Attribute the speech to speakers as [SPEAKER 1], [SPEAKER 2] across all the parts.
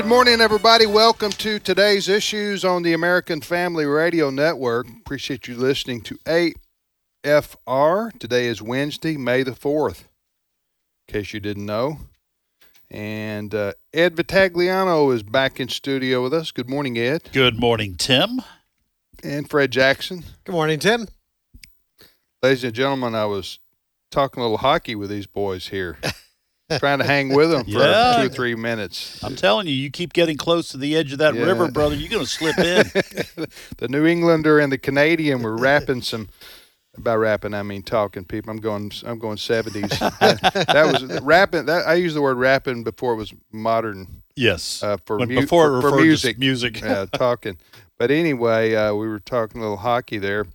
[SPEAKER 1] Good morning, everybody. Welcome to today's issues on the American Family Radio Network. Appreciate you listening to AFR. Today is Wednesday, May the 4th, in case you didn't know. And uh, Ed Vitagliano is back in studio with us. Good morning, Ed.
[SPEAKER 2] Good morning, Tim.
[SPEAKER 1] And Fred Jackson.
[SPEAKER 3] Good morning, Tim.
[SPEAKER 1] Ladies and gentlemen, I was talking a little hockey with these boys here. trying to hang with them for
[SPEAKER 2] Yeah.
[SPEAKER 1] two or three minutes.
[SPEAKER 2] I'm telling you, you keep getting close to the edge of that
[SPEAKER 1] Yeah.
[SPEAKER 2] river, brother. You're going to slip in.
[SPEAKER 1] the New Englander and the Canadian were rapping some. By rapping, I mean talking. People, I'm going. I'm going seventies. that, that was rapping. That I use the word rapping before it was modern
[SPEAKER 2] yes.
[SPEAKER 1] uh, for, mu-
[SPEAKER 2] before it
[SPEAKER 1] for, for music.
[SPEAKER 2] music.
[SPEAKER 1] yeah, talking. But anyway, uh, we were talking a little hockey there.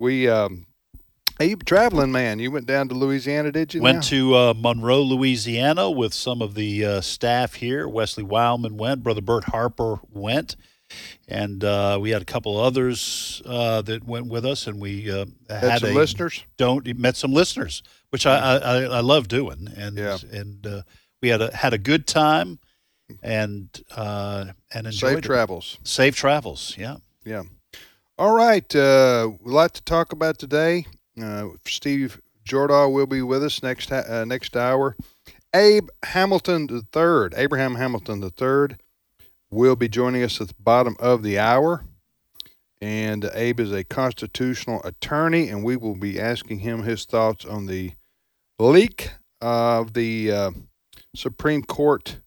[SPEAKER 1] We, um, hey, you traveling man? You went down to Louisiana, did you?
[SPEAKER 2] Went
[SPEAKER 1] now?
[SPEAKER 2] to uh, Monroe, Louisiana, with some of the uh, staff here. Wesley Wildmon went. Brother Bert Harper went, and uh, we had a couple others uh, that went with us, and we uh,
[SPEAKER 1] had,
[SPEAKER 2] had
[SPEAKER 1] some
[SPEAKER 2] a
[SPEAKER 1] listeners.
[SPEAKER 2] don't met some listeners, which I I, I, love doing, and
[SPEAKER 1] Yeah.
[SPEAKER 2] and uh, we had a had a good time, and uh, and enjoyed
[SPEAKER 1] Safe
[SPEAKER 2] it.
[SPEAKER 1] travels.
[SPEAKER 2] Safe travels, yeah.
[SPEAKER 1] Yeah. All right. Uh, a lot to talk about today. Uh, Steve Jordahl will be with us next uh, next hour. Abe Hamilton III, Abraham Hamilton III, will be joining us at the bottom of the hour. And Abe is a constitutional attorney, and we will be asking him his thoughts on the leak of the uh, Supreme Court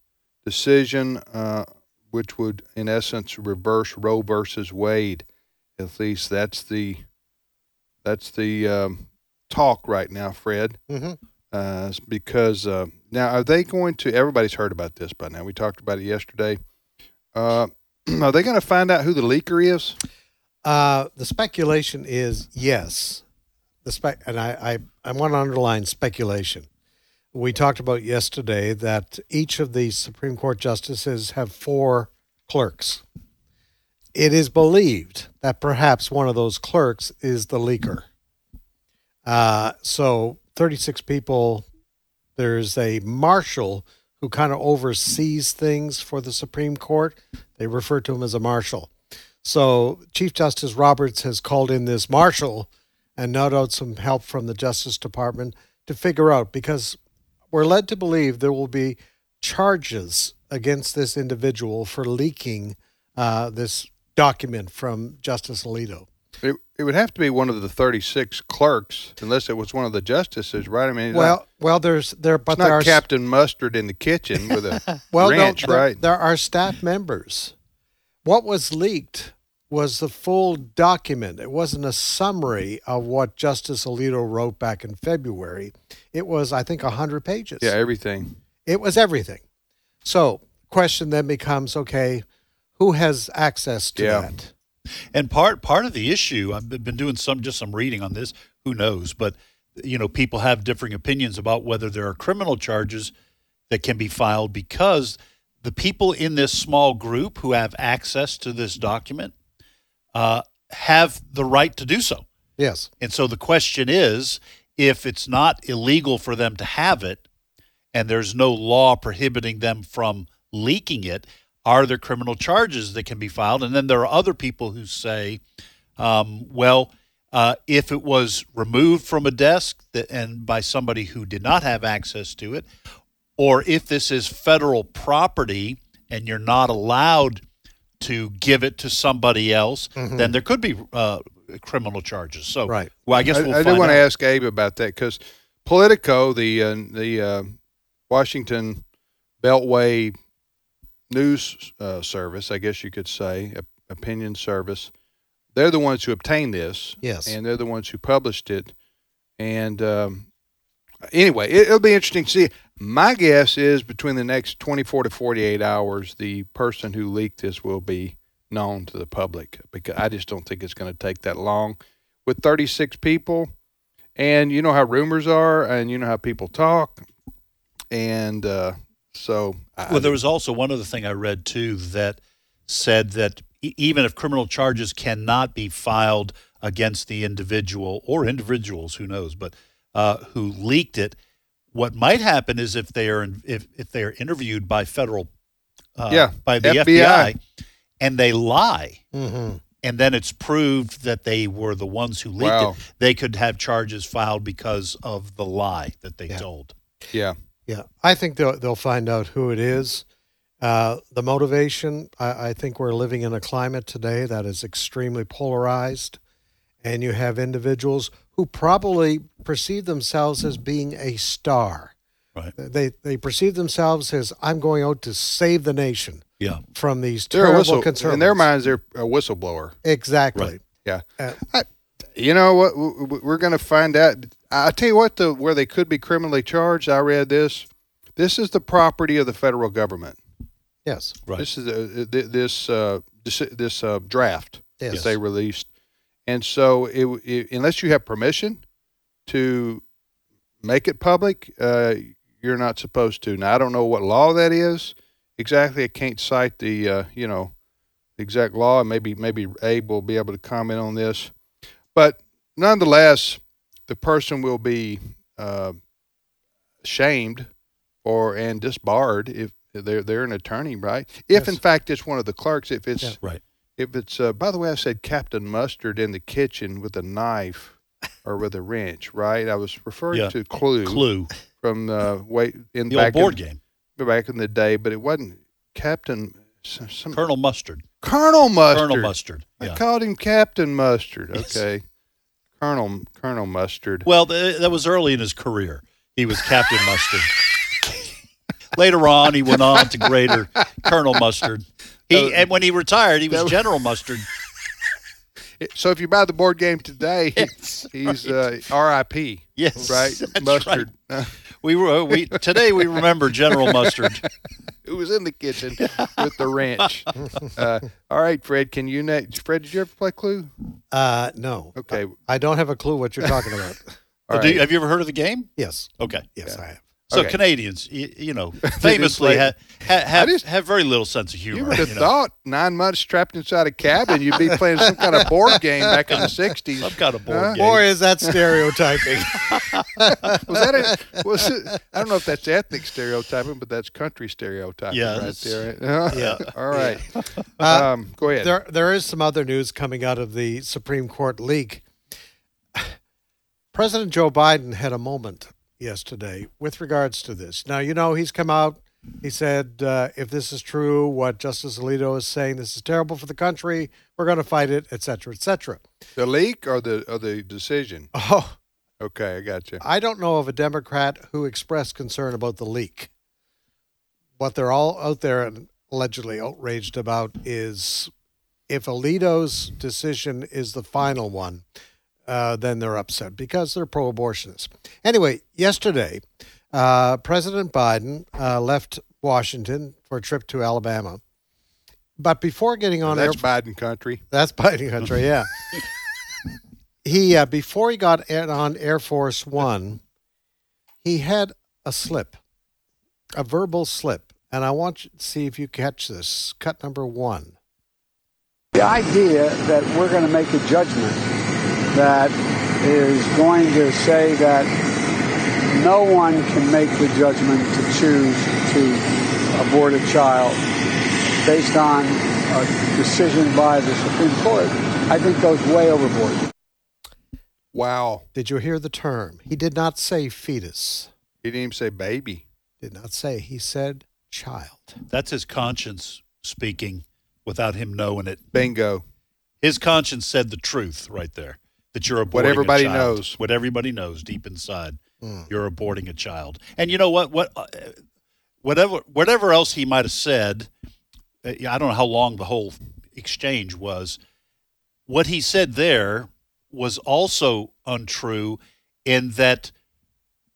[SPEAKER 1] decision, uh, which would, in essence, reverse Roe versus Wade. At least that's the that's the um, talk right now, Fred.
[SPEAKER 3] Mm-hmm.
[SPEAKER 1] Uh, because uh, now are they going to? Everybody's heard about this by now. We talked about it yesterday. Uh, are they going to find out who the leaker is?
[SPEAKER 3] Uh, the speculation is yes. The spec, and I, I, I want to underline speculation. We talked about yesterday that each of the Supreme Court justices have four clerks. It is believed that perhaps one of those clerks is the leaker. Uh, so 36 people. There's a marshal who kind of oversees things for the Supreme Court. They refer to him as a marshal. So Chief Justice Roberts has called in this marshal and no doubt some help from the Justice Department to figure out because we're led to believe there will be charges against this individual for leaking uh, this document from Justice Alito.
[SPEAKER 1] It, it would have to be one of the 36 clerks, unless it was one of the justices, right? I mean,
[SPEAKER 3] Well,
[SPEAKER 1] not,
[SPEAKER 3] well, there's there, but there
[SPEAKER 1] not
[SPEAKER 3] are
[SPEAKER 1] Captain Mustard in the kitchen with a
[SPEAKER 3] well, no,
[SPEAKER 1] ranch,
[SPEAKER 3] there,
[SPEAKER 1] right?
[SPEAKER 3] There are staff members. What was leaked was the full document. It wasn't a summary of what Justice Alito wrote back in February. It was, I think, hundred pages.
[SPEAKER 1] yeah, everything.
[SPEAKER 3] It was everything. So, question then becomes: Okay, who has access to
[SPEAKER 1] Yeah.
[SPEAKER 3] that?
[SPEAKER 2] And part part of the issue, I've been doing some just some reading on this. Who knows? But you know, people have differing opinions about whether there are criminal charges that can be filed because the people in this small group who have access to this document uh, have the right to do so.
[SPEAKER 3] Yes.
[SPEAKER 2] And so the question is if it's not illegal for them to have it and there's no law prohibiting them from leaking it, are there criminal charges that can be filed? And then there are other people who say, um, well, uh, if it was removed from a desk that, and by somebody who did not have access to it, or if this is federal property and you're not allowed to give it to somebody else, then there could be uh, criminal charges. So,
[SPEAKER 3] Right.
[SPEAKER 2] well, I guess
[SPEAKER 1] I,
[SPEAKER 2] we'll
[SPEAKER 1] I
[SPEAKER 2] find
[SPEAKER 1] do want to ask Abe about that because Politico, the uh, the uh, Washington Beltway news uh, service, I guess you could say, op- opinion service, they're the ones who obtained this.
[SPEAKER 3] Yes.
[SPEAKER 1] And they're the ones who published it. And um, anyway, it, it'll be interesting to see. My guess is between the next 24 to 48 hours, the person who leaked this will be known to the public because I just don't think it's going to take that long. With 36 people, and you know how rumors are, and you know how people talk, and uh, so I,
[SPEAKER 2] Well, there was also one other thing I read too that said that even if criminal charges cannot be filed against the individual or individuals, who knows, but uh, who leaked it, what might happen is if they are if if they are interviewed by federal, uh,
[SPEAKER 1] Yeah,
[SPEAKER 2] by the
[SPEAKER 1] FBI.
[SPEAKER 2] FBI, and they lie,
[SPEAKER 3] Mm-hmm.
[SPEAKER 2] and then it's proved that they were the ones who leaked
[SPEAKER 1] Wow.
[SPEAKER 2] it, they could have charges filed because of the lie that they
[SPEAKER 3] Yeah.
[SPEAKER 2] told.
[SPEAKER 1] yeah,
[SPEAKER 3] Yeah, I think they'll they'll find out who it is. Uh, the motivation. I, I think we're living in a climate today that is extremely polarized, and you have individuals who probably perceive themselves as being a star.
[SPEAKER 2] Right.
[SPEAKER 3] They they perceive themselves as I'm going out to save the nation
[SPEAKER 2] Yeah.
[SPEAKER 3] from these
[SPEAKER 1] they're
[SPEAKER 3] terrible
[SPEAKER 1] whistle
[SPEAKER 3] concerns.
[SPEAKER 1] in their minds. They're a whistleblower.
[SPEAKER 3] exactly.
[SPEAKER 2] Right.
[SPEAKER 1] Yeah.
[SPEAKER 3] Uh,
[SPEAKER 1] I, you know what? w- w- We're going to find out. I tell you what, the where they could be criminally charged. I read this. This is the property of the federal government.
[SPEAKER 3] Yes.
[SPEAKER 2] Right.
[SPEAKER 1] This is uh, th- this uh, this, this uh, draft
[SPEAKER 3] Yes.
[SPEAKER 1] that they released, and so it, it, unless you have permission to make it public, uh, you're not supposed to. Now I don't know what law that is exactly. I can't cite the uh, you know the exact law, and maybe maybe Abe will be able to comment on this, but nonetheless, the person will be uh, shamed or and disbarred if they're they're an attorney, right? If in fact it's one of the clerks, if it's
[SPEAKER 3] Yeah.
[SPEAKER 2] Right.
[SPEAKER 1] if it's uh, by the way, I said Captain Mustard in the kitchen with a knife or with a wrench, right? I was referring
[SPEAKER 2] Yeah.
[SPEAKER 1] to Clue,
[SPEAKER 2] Clue.
[SPEAKER 1] from the way in
[SPEAKER 2] The
[SPEAKER 1] back
[SPEAKER 2] old board
[SPEAKER 1] in,
[SPEAKER 2] game.
[SPEAKER 1] back in the day, but it wasn't Captain some, some
[SPEAKER 2] Colonel Mustard.
[SPEAKER 1] Colonel Mustard.
[SPEAKER 2] Colonel Mustard.
[SPEAKER 1] I
[SPEAKER 2] Yeah.
[SPEAKER 1] called him Captain Mustard. Okay, Colonel Colonel Mustard.
[SPEAKER 2] Well, th- that was early in his career. He was Captain Mustard. Later on, he went on to greater Colonel Mustard. He and when he retired, he was General Mustard.
[SPEAKER 1] So if you buy the board game today,
[SPEAKER 2] Yes,
[SPEAKER 1] he's uh, R.I.P.
[SPEAKER 2] Yes,
[SPEAKER 1] right? Mustard. Uh,
[SPEAKER 2] We were we today we remember General Mustard.
[SPEAKER 1] who was in the kitchen with the ranch. Uh, all right, Fred. Can you next? Fred, did you ever play Clue?
[SPEAKER 3] Uh, no.
[SPEAKER 1] Okay.
[SPEAKER 3] I don't have a clue what you're talking about.
[SPEAKER 1] All
[SPEAKER 2] Do you- have you ever heard of the game?
[SPEAKER 3] yes.
[SPEAKER 2] Okay.
[SPEAKER 3] Yes, I have.
[SPEAKER 2] So
[SPEAKER 1] Okay.
[SPEAKER 2] Canadians, you, you know, famously
[SPEAKER 1] play-
[SPEAKER 2] ha, ha, have,
[SPEAKER 1] just-
[SPEAKER 2] have very little sense of humor.
[SPEAKER 1] You would have
[SPEAKER 2] you know.
[SPEAKER 1] thought nine months trapped inside a cabin, you'd be playing some kind of board game back in the '60s.
[SPEAKER 2] Some kind of board
[SPEAKER 1] Huh?
[SPEAKER 2] game.
[SPEAKER 3] Boy, is that stereotyping.
[SPEAKER 1] Was that a, was it? I don't know if that's ethnic stereotyping, but that's country stereotyping
[SPEAKER 2] Yeah,
[SPEAKER 1] right
[SPEAKER 2] that's-
[SPEAKER 1] there.
[SPEAKER 2] yeah.
[SPEAKER 1] All right.
[SPEAKER 3] Uh,
[SPEAKER 1] um, go ahead.
[SPEAKER 3] there, there is some other news coming out of the Supreme Court leak. President Joe Biden had a moment yesterday with regards to this. Now, you know, he's come out. He said, uh, if this is true, what Justice Alito is saying, this is terrible for the country. We're going to fight it, et cetera, et cetera.
[SPEAKER 1] the leak or the or the decision?
[SPEAKER 3] Oh,
[SPEAKER 1] Okay, I got you.
[SPEAKER 3] I don't know of a Democrat who expressed concern about the leak. What they're all out there and allegedly outraged about is if Alito's decision is the final one, uh, then they're upset because they're pro abortionists. Anyway, yesterday, uh, President Biden uh, left Washington for a trip to Alabama. But before getting on
[SPEAKER 1] That's
[SPEAKER 3] air,
[SPEAKER 1] Biden country.
[SPEAKER 3] that's Biden country, yeah. he uh, before he got air- on Air Force One, he had a slip, a verbal slip, and I want you to see if you catch this. Cut number one.
[SPEAKER 4] The idea that we're going to make a judgment that is going to say that no one can make the judgment to choose to abort a child based on a decision by the Supreme Court, I think goes way overboard.
[SPEAKER 1] Wow.
[SPEAKER 3] Did you hear the term? He did not say fetus.
[SPEAKER 1] He didn't even say baby.
[SPEAKER 3] Did not say. He said child.
[SPEAKER 2] That's his conscience speaking without him knowing it.
[SPEAKER 1] Bingo.
[SPEAKER 2] His conscience said the truth right there. That you're aborting
[SPEAKER 1] What everybody
[SPEAKER 2] a child.
[SPEAKER 1] knows.
[SPEAKER 2] What everybody knows deep inside.
[SPEAKER 3] Hmm.
[SPEAKER 2] You're aborting a child. And you know what? What, uh, whatever, whatever else he might have said. uh, I don't know how long the whole exchange was. What he said there was also untrue, in that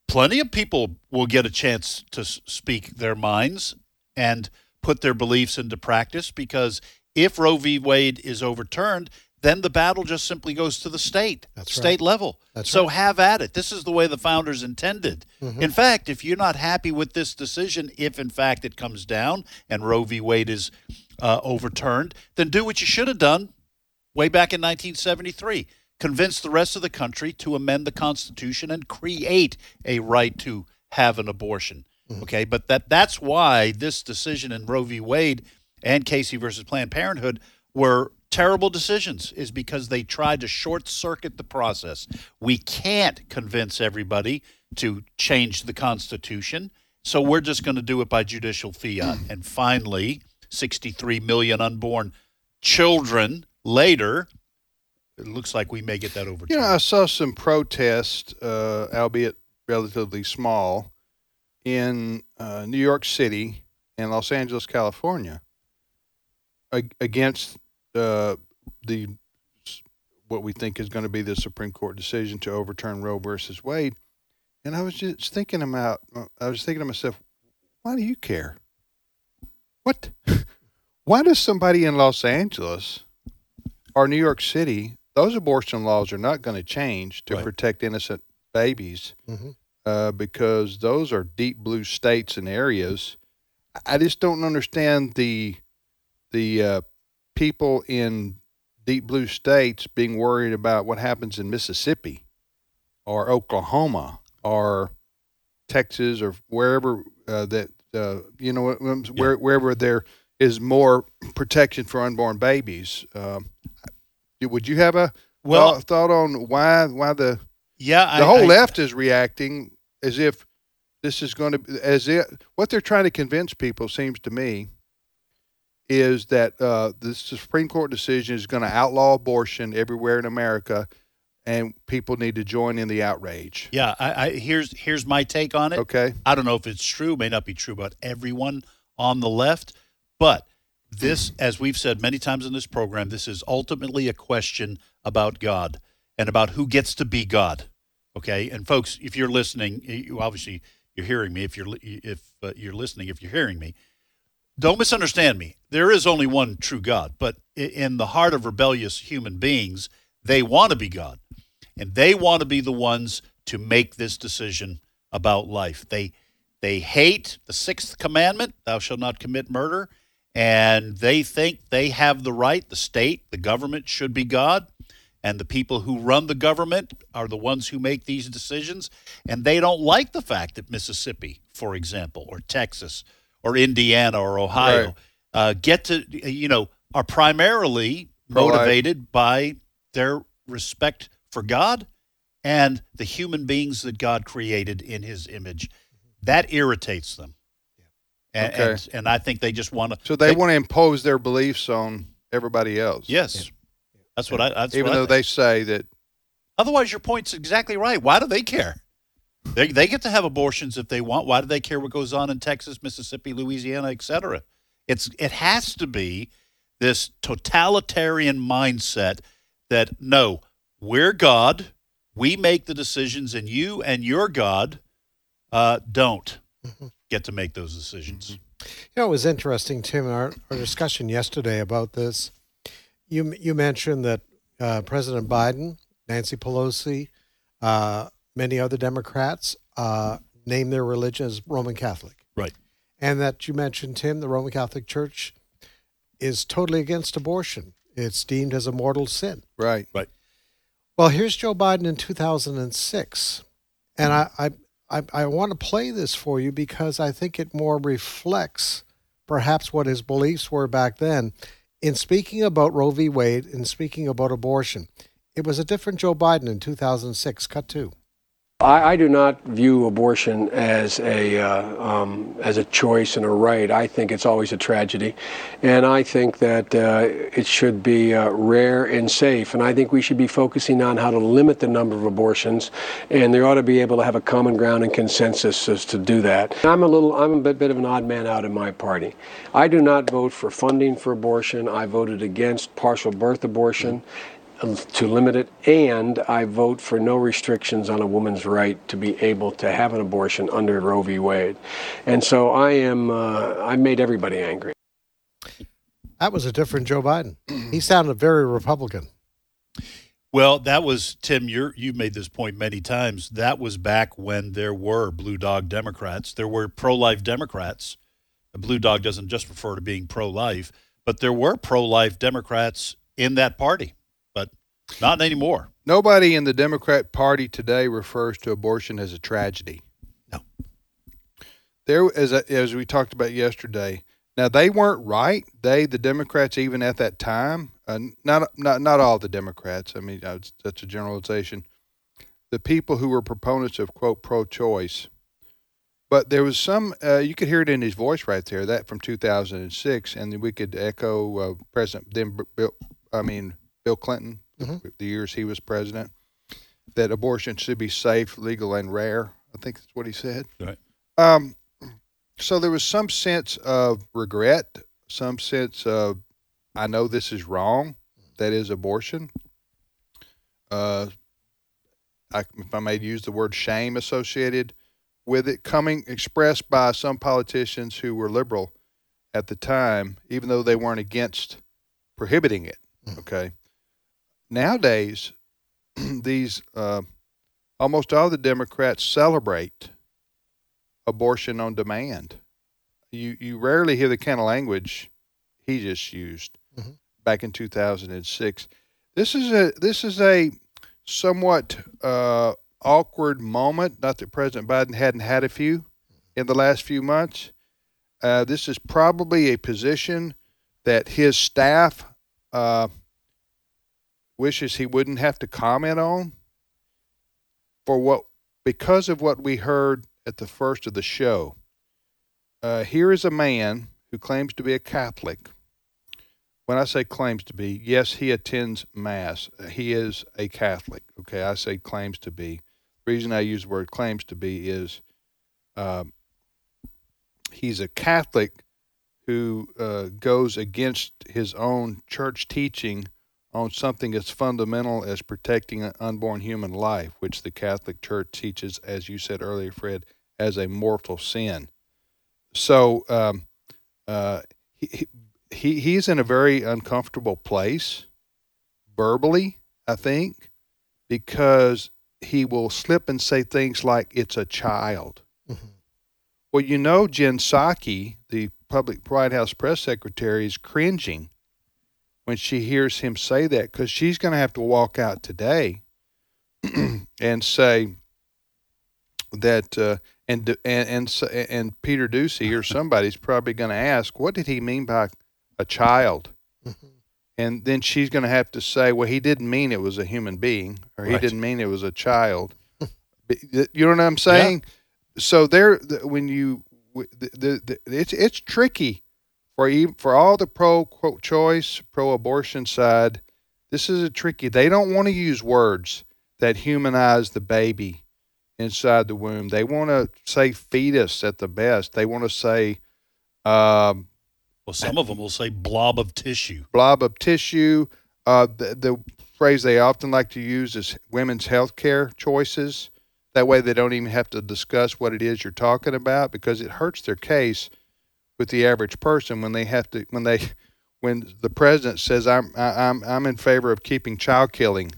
[SPEAKER 2] plenty of people will get a chance to s- speak their minds and put their beliefs into practice because if Roe v. Wade is overturned, then the battle just simply goes to the state,
[SPEAKER 3] That's
[SPEAKER 2] state
[SPEAKER 3] right.
[SPEAKER 2] level.
[SPEAKER 3] That's
[SPEAKER 2] so
[SPEAKER 3] right.
[SPEAKER 2] have at it. This is the way the founders intended.
[SPEAKER 3] Mm-hmm.
[SPEAKER 2] In fact, if you're not happy with this decision, if in fact it comes down and Roe v. Wade is uh, overturned, then do what you should have done way back in 1973. Convince the rest of the country to amend the Constitution and create a right to have an abortion. Okay, but that that's why this decision in Roe v. Wade and Casey versus Planned Parenthood were terrible decisions is because they tried to short circuit the process. We can't convince everybody to change the Constitution, so we're just going to do it by judicial fiat. and finally, 63 million unborn children later, it looks like we may get that over.
[SPEAKER 1] You know, I saw some protests, uh, albeit relatively small, in uh, New York City and Los Angeles, California, ag- against uh, the what we think is going to be the Supreme Court decision to overturn Roe versus Wade. And I was just thinking about, I was thinking to myself, why do you care? What? Why does somebody in Los Angeles or New York City, those abortion laws are not going to change to
[SPEAKER 2] Right.
[SPEAKER 1] protect innocent babies
[SPEAKER 3] Mhm.
[SPEAKER 1] uh, because those are deep blue states and areas. I just don't understand the the uh, people in deep blue states being worried about what happens in Mississippi or Oklahoma or Texas or wherever uh, that uh, you know where, wherever there is more protection for unborn babies. Um, would you have a
[SPEAKER 2] Well-
[SPEAKER 1] thought, thought on why why the
[SPEAKER 2] yeah,
[SPEAKER 1] the
[SPEAKER 2] I,
[SPEAKER 1] whole
[SPEAKER 2] I-
[SPEAKER 1] left is reacting as if this is going to as it what they're trying to convince people seems to me is that uh, the Supreme Court decision is going to outlaw abortion everywhere in America, and people need to join in the outrage.
[SPEAKER 2] Yeah, I, I here's here's my take on it.
[SPEAKER 1] Okay,
[SPEAKER 2] I don't know if it's true, may not be true about everyone on the left, but this, as we've said many times in this program, this is ultimately a question about God and about who gets to be God. Okay, and folks, if you're listening, you obviously you're hearing me. If you're if uh, you're listening, if you're hearing me, don't misunderstand me. There is only one true God, but in the heart of rebellious human beings, they want to be God, and they want to be the ones to make this decision about life. They they hate the sixth commandment, "Thou shalt not commit murder," and they think they have the right. The state, the government, should be God, and the people who run the government are the ones who make these decisions. And they don't like the fact that Mississippi, for example, or Texas, or Indiana, or Ohio
[SPEAKER 1] Right.
[SPEAKER 2] uh, get to you know are primarily motivated by their respect for God and the human beings that God created in His image. That irritates them, and
[SPEAKER 1] Okay.
[SPEAKER 2] and, and I think they just want to.
[SPEAKER 1] so they, want to impose their beliefs on everybody else.
[SPEAKER 2] Yes, that's what I. That's
[SPEAKER 1] even
[SPEAKER 2] what
[SPEAKER 1] though
[SPEAKER 2] think.
[SPEAKER 1] they say that
[SPEAKER 2] Otherwise, your point's exactly right. Why do they care? They, they get to have abortions if they want. Why do they care what goes on in Texas, Mississippi, Louisiana, et cetera? It's it has to be this totalitarian mindset that no, we're God, we make the decisions, and you and your God uh, don't get to make those decisions.
[SPEAKER 3] You know, it was interesting, Tim, in our, our discussion yesterday about this. You you mentioned that uh, President Biden, Nancy Pelosi, uh, many other Democrats uh, name their religion as Roman Catholic,
[SPEAKER 2] Right.
[SPEAKER 3] and that you mentioned, Tim, the Roman Catholic Church is totally against abortion. It's deemed as a mortal sin.
[SPEAKER 1] right. Right.
[SPEAKER 3] Well, here's Joe Biden in 2006, and I, I, I, I want to play this for you because I think it more reflects perhaps what his beliefs were back then. In speaking about Roe v. Wade and speaking about abortion, it was a different Joe Biden in 2006. Cut two.
[SPEAKER 5] I, I do not view abortion as a uh, um, as a choice and a right. I think it's always a tragedy, and I think that uh, it should be uh, rare and safe. And I think we should be focusing on how to limit the number of abortions, and there ought to be able to have a common ground and consensus as to do that. I'm a little I'm a bit, bit of an odd man out in my party. I do not vote for funding for abortion. I voted against partial birth abortion to limit it, and I vote for no restrictions on a woman's right to be able to have an abortion under Roe v. Wade. And so I am, uh, I made everybody angry.
[SPEAKER 3] That was a different Joe Biden. he sounded very Republican.
[SPEAKER 2] Well, that was Tim. You you made this point many times. That was back when there were blue dog Democrats. There were pro life Democrats. A blue dog doesn't just refer to being pro life, but there were pro life Democrats in that party, but not anymore.
[SPEAKER 1] Nobody in the Democrat Party today refers to abortion as a tragedy.
[SPEAKER 2] No.
[SPEAKER 1] There, as as we talked about yesterday. Now they weren't right. They, the Democrats, even at that time, uh, not not not all the Democrats. I mean, that's a generalization. The people who were proponents of quote pro-choice, but there was some. Uh, you could hear it in his voice right there. That from 2006, and we could echo uh, President then Bill. I mean Bill Clinton, mm-hmm. the years he was president, that abortion should be safe, legal, and rare. I think that's what he said.
[SPEAKER 2] Right.
[SPEAKER 1] Um, so there was some sense of regret, some sense of, I know this is wrong. That is abortion. Uh, I, if I may use the word shame associated with it, coming expressed by some politicians who were liberal at the time, even though they weren't against prohibiting it. Mm. Okay. Nowadays, these uh, almost all the Democrats celebrate abortion on demand. You you rarely hear the kind of language he just used mm-hmm. back in 2006. This is a this is a somewhat uh, awkward moment. Not that President Biden hadn't had a few in the last few months. Uh, this is probably a position that his staff uh, wishes he wouldn't have to comment on for what because of what we heard at the first of the show. Uh, here is a man who claims to be a Catholic. When I say claims to be, yes, he attends Mass. He is a Catholic. Okay, I say claims to be. The reason I use the word claims to be is uh, he's a Catholic who uh, goes against his own church teaching on something as fundamental as protecting an unborn human life, which the Catholic Church teaches, as you said earlier, Fred, as a mortal sin. So um, uh, he, he he's in a very uncomfortable place, verbally, I think, because he will slip and say things like it's a child. Mm-hmm. Well, you know, Jen Psaki, the public White House press secretary, is cringing when she hears him say that because she's going to have to walk out today and say that uh, and and and, and Peter Doocy or somebody's probably going to ask what did he mean by a child? Mm-hmm. and then she's going to have to say well he didn't mean it was a human being or he didn't mean it was a child. You know what I'm saying? Yeah. so there when you the, the, the, it's it's tricky for even, for all the pro choice, pro abortion side, this is a tricky. They don't want to use words that humanize the baby inside the womb. They want to say fetus at the best. They want to say. Um,
[SPEAKER 2] well, some of them will say blob of tissue.
[SPEAKER 1] Blob of tissue. Uh, the, the phrase they often like to use is women's health care choices. That way, they don't even have to discuss what it is you're talking about because it hurts their case with the average person when they have to when they when the president says I'm I'm I'm in favor of keeping child killing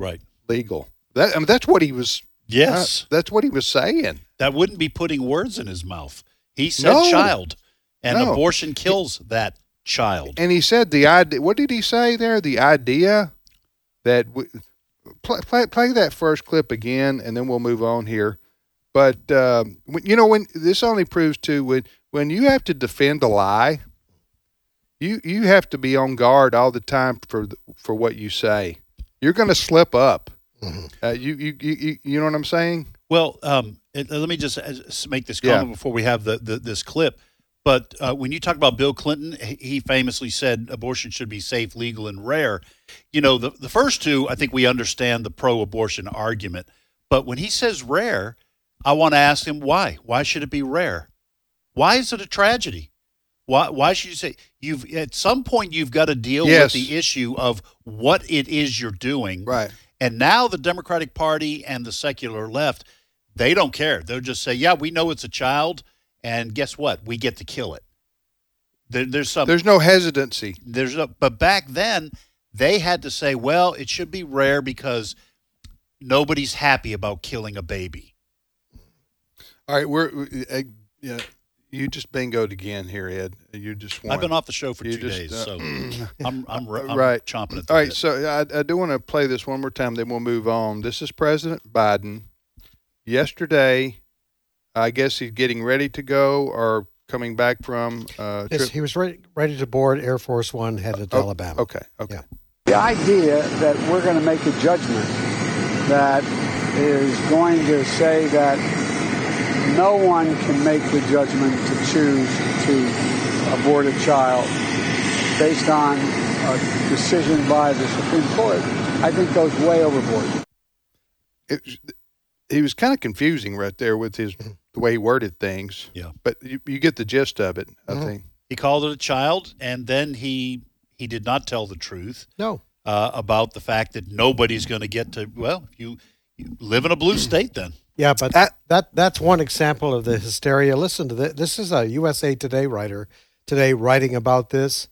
[SPEAKER 2] right
[SPEAKER 1] legal. That I mean that's what he was.
[SPEAKER 2] Yes,
[SPEAKER 1] uh, that's what he was saying.
[SPEAKER 2] That wouldn't be putting words in his mouth. He said no, child, and no. abortion kills that child.
[SPEAKER 1] And he said the idea. What did he say there? The idea that we, play, play play that first clip again, and then we'll move on here. But um, you know when this only proves to when when you have to defend a lie, you you have to be on guard all the time for for what you say. You're going to slip up. Mm-hmm. Uh, you, you you you know what I'm saying?
[SPEAKER 2] Well, um, let me just uh, make this comment yeah. before we have the, the this clip. But uh, when you talk about Bill Clinton, he famously said abortion should be safe, legal, and rare. You know, the the first two, I think we understand the pro-abortion argument. But when he says rare, I want to ask him why. Why should it be rare? Why is it a tragedy? Why, why should you say you've at some point you've got to deal yes. with the issue of what it is you're doing.
[SPEAKER 1] Right.
[SPEAKER 2] And now the Democratic Party and the secular left, they don't care. They'll just say, "Yeah, we know it's a child, and guess what? We get to kill it." There, there's some.
[SPEAKER 1] There's no hesitancy.
[SPEAKER 2] There's no, but back then they had to say, well, it should be rare because nobody's happy about killing a baby.
[SPEAKER 1] All right, we're uh, yeah. You just bingoed again here, Ed. You just won.
[SPEAKER 2] I've been off the show for
[SPEAKER 1] You
[SPEAKER 2] two
[SPEAKER 1] just,
[SPEAKER 2] days,
[SPEAKER 1] uh,
[SPEAKER 2] so I'm I'm, I'm
[SPEAKER 1] Right.
[SPEAKER 2] chomping at the
[SPEAKER 1] All right,
[SPEAKER 2] bit.
[SPEAKER 1] so I, I do want to play this one more time, then we'll move on. This is President Biden. Yesterday, I guess he's getting ready to go or coming back from uh,
[SPEAKER 3] Yes,
[SPEAKER 1] trip.
[SPEAKER 3] he was ready, ready to board Air Force One headed to
[SPEAKER 1] Oh,
[SPEAKER 3] Alabama.
[SPEAKER 1] Okay, okay.
[SPEAKER 3] Yeah.
[SPEAKER 4] The idea that we're going to make a judgment that is going to say that no one can make the judgment to choose to abort a child based on a decision by the Supreme Court, I think goes way overboard.
[SPEAKER 1] It, he was kind of confusing right there with his the way he worded things.
[SPEAKER 2] Yeah.
[SPEAKER 1] but you, you get the gist of it. I
[SPEAKER 3] Mhm.
[SPEAKER 1] think.
[SPEAKER 2] he called it a child, and then he he did not tell the truth
[SPEAKER 3] No.
[SPEAKER 2] uh, about the fact that nobody's going to get to. Well, you, you live in a blue state, then.
[SPEAKER 3] Yeah, but
[SPEAKER 1] That-
[SPEAKER 3] that that's one example of the hysteria. Listen to this. This is a USA Today writer today writing about this.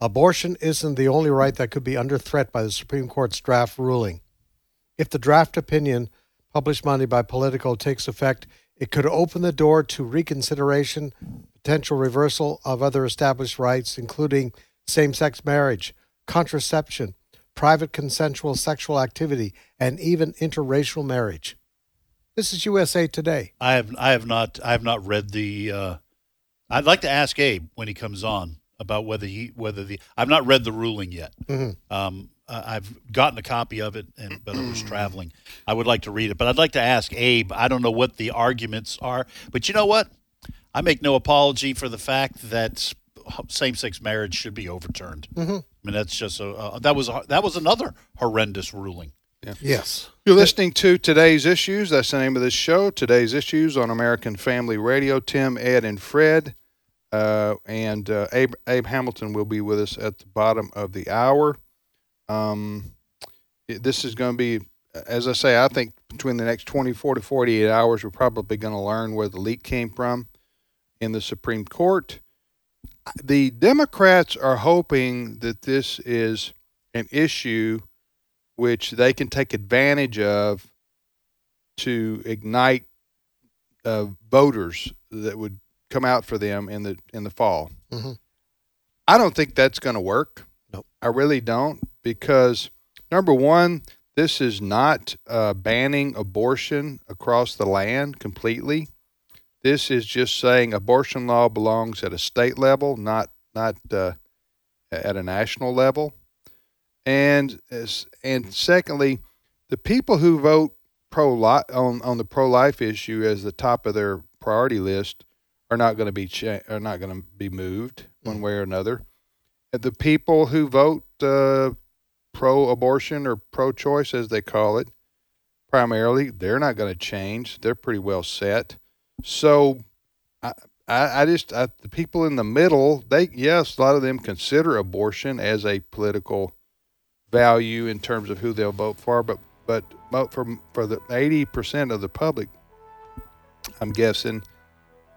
[SPEAKER 3] Abortion isn't the only right that could be under threat by the Supreme Court's draft ruling. If the draft opinion published Monday by Politico takes effect, it could open the door to reconsideration, potential reversal of other established rights, including same-sex marriage, contraception, private consensual sexual activity, and even interracial marriage. This is USA Today.
[SPEAKER 2] I have I have not I have not read the. Uh, I'd like to ask Abe when he comes on about whether he whether the I've not read the ruling yet.
[SPEAKER 3] Mhm.
[SPEAKER 2] Um, I've gotten a copy of it, and but I was traveling. I would like to read it, but I'd like to ask Abe. I don't know what the arguments are, but you know what? I make no apology for the fact that same-sex marriage should be overturned.
[SPEAKER 3] Mhm.
[SPEAKER 2] I mean, that's just a uh, that was a, that was another horrendous ruling.
[SPEAKER 3] Yes.
[SPEAKER 1] You're listening to today's issues. That's the name of this show. Today's issues on American Family Radio. Tim, Ed, and Fred, uh, and uh, Abe, Abe Hamilton will be with us at the bottom of the hour. Um, it- this is going to be, as I say, I think between the next 24 to 48 hours, we're probably going to learn where the leak came from in the Supreme Court. The Democrats are hoping that this is an issue which they can take advantage of to ignite uh, voters that would come out for them in the in the fall.
[SPEAKER 3] Mhm.
[SPEAKER 1] I don't think that's going to work.
[SPEAKER 3] Nope.
[SPEAKER 1] I really don't because number one, this is not uh, banning abortion across the land completely. This is just saying abortion law belongs at a state level, not not uh, at a national level. And as- and secondly, the people who vote pro life on on the pro life issue as the top of their priority list are not going to be cha- are not going to be moved one way or another. And the people who vote uh, pro abortion or pro choice as they call it, primarily they're not going to change. They're pretty well set. So I I, I just I, the people in the middle they yes a lot of them consider abortion as a political value in terms of who they'll vote for, but but for for the eighty percent of the public, I'm guessing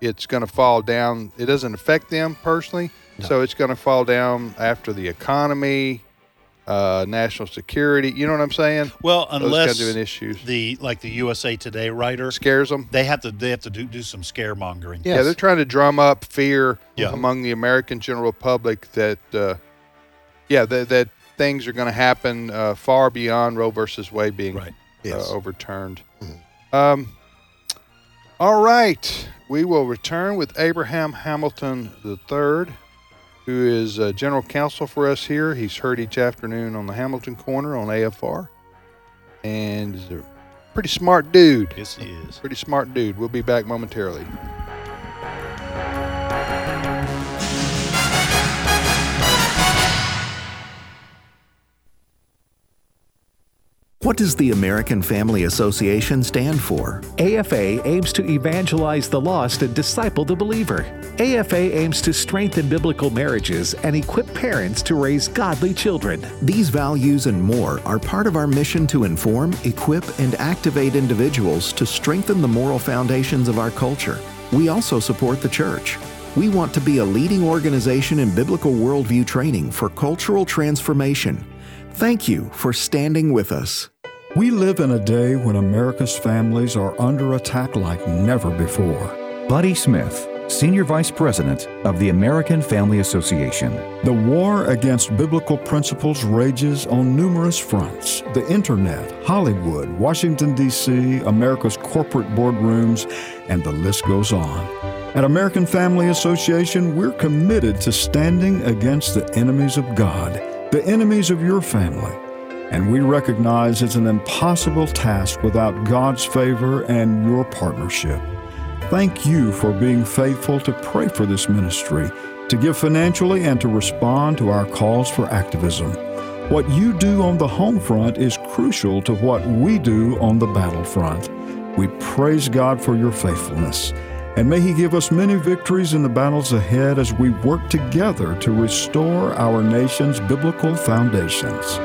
[SPEAKER 1] it's going to fall down. It doesn't affect them personally, so it's going to fall down after the economy, uh, national security. You know what I'm saying?
[SPEAKER 2] Well,
[SPEAKER 1] Those
[SPEAKER 2] unless
[SPEAKER 1] kinds of issues
[SPEAKER 2] the like the USA Today writer,
[SPEAKER 1] scares them.
[SPEAKER 2] they have to they have to do, do some scaremongering.
[SPEAKER 3] Yes.
[SPEAKER 1] Yeah, they're trying to drum up fear
[SPEAKER 2] Yeah.
[SPEAKER 1] among the American general public that, uh, yeah, that, that things are going to happen uh, far beyond Roe versus Wade being
[SPEAKER 2] Right.
[SPEAKER 3] Yes.
[SPEAKER 1] uh, overturned. Um, all right, we will return with Abraham Hamilton III, who is uh, general counsel for us here. He's heard each afternoon on the Hamilton Corner on AFR, and is a pretty smart dude.
[SPEAKER 2] Yes, he is.
[SPEAKER 1] Pretty smart dude. We'll be back momentarily.
[SPEAKER 6] What does the American Family Association stand for?
[SPEAKER 7] AFA aims to evangelize the lost and disciple the believer. AFA aims to strengthen biblical marriages and equip parents to raise godly children.
[SPEAKER 6] These values and more are part of our mission to inform, equip, and activate individuals to strengthen the moral foundations of our culture. We also support the church. we want to be a leading organization in biblical worldview training for cultural transformation. Thank you for standing with us.
[SPEAKER 8] We live in a day when America's families are under attack like never before.
[SPEAKER 9] Buddy Smith, Senior Vice President of the American Family Association.
[SPEAKER 8] The war against biblical principles rages on numerous fronts the internet, Hollywood, Washington, D.C., America's corporate boardrooms, and the list goes on. At American Family Association, we're committed to standing against the enemies of God, the enemies of your family. And we recognize it's an impossible task without God's favor and your partnership. Thank you for being faithful to pray for this ministry, to give financially, and to respond to our calls for activism. What you do on the home front is crucial to what we do on the battlefront. We praise God for your faithfulness, and may He give us many victories in the battles ahead as we work together to restore our nation's biblical foundations.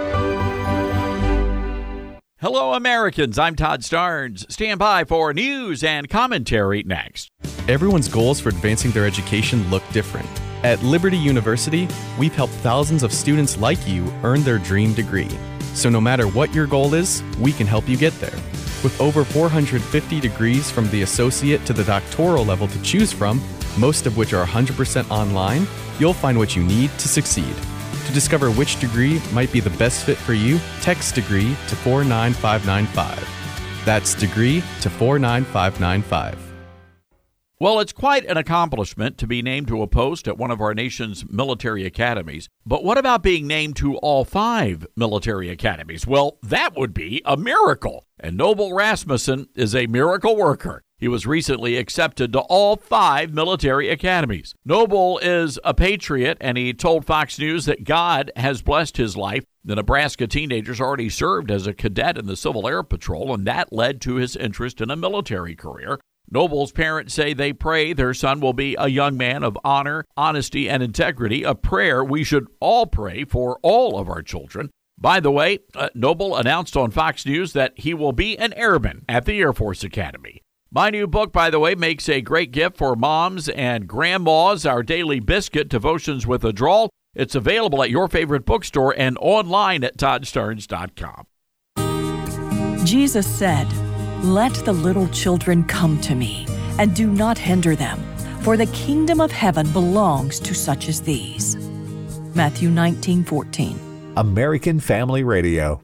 [SPEAKER 10] Hello, Americans. I'm Todd Starnes. Stand by for news and commentary next.
[SPEAKER 11] Everyone's goals for advancing their education look different. At Liberty University, we've helped thousands of students like you earn their dream degree. So, no matter what your goal is, we can help you get there. With over 450 degrees from the associate to the doctoral level to choose from, most of which are 100% online, you'll find what you need to succeed. To discover which degree might be the best fit for you, text degree to 49595. That's degree to 49595.
[SPEAKER 10] Well, it's quite an accomplishment to be named to a post at one of our nation's military academies. But what about being named to all five military academies? Well, that would be a miracle. And Noble Rasmussen is a miracle worker. He was recently accepted to all five military academies. Noble is a patriot, and he told Fox News that God has blessed his life. The Nebraska teenager's already served as a cadet in the Civil Air Patrol, and that led to his interest in a military career. Noble's parents say they pray their son will be a young man of honor, honesty, and integrity, a prayer we should all pray for all of our children. By the way, uh, Noble announced on Fox News that he will be an airman at the Air Force Academy. My new book, by the way, makes a great gift for moms and grandmas, our daily biscuit, Devotions with a Drawl. It's available at your favorite bookstore and online at toddstarnes.com.
[SPEAKER 12] Jesus said, Let the little children come to me, and do not hinder them, for the kingdom of heaven belongs to such as these. Matthew 19 14.
[SPEAKER 7] American Family Radio.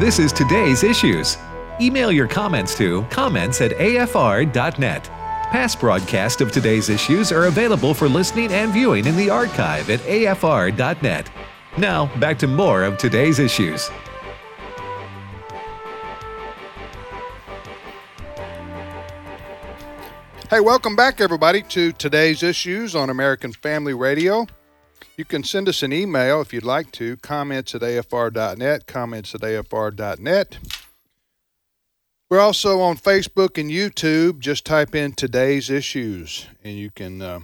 [SPEAKER 7] This is today's issues. Email your comments to comments at afr.net. Past broadcasts of today's issues are available for listening and viewing in the archive at afr.net. Now, back to more of today's issues.
[SPEAKER 1] Hey, welcome back, everybody, to today's issues on American Family Radio. You can send us an email if you'd like to, comments at afr.net, comments at afr.net. We're also on Facebook and YouTube. Just type in today's issues, and you can uh,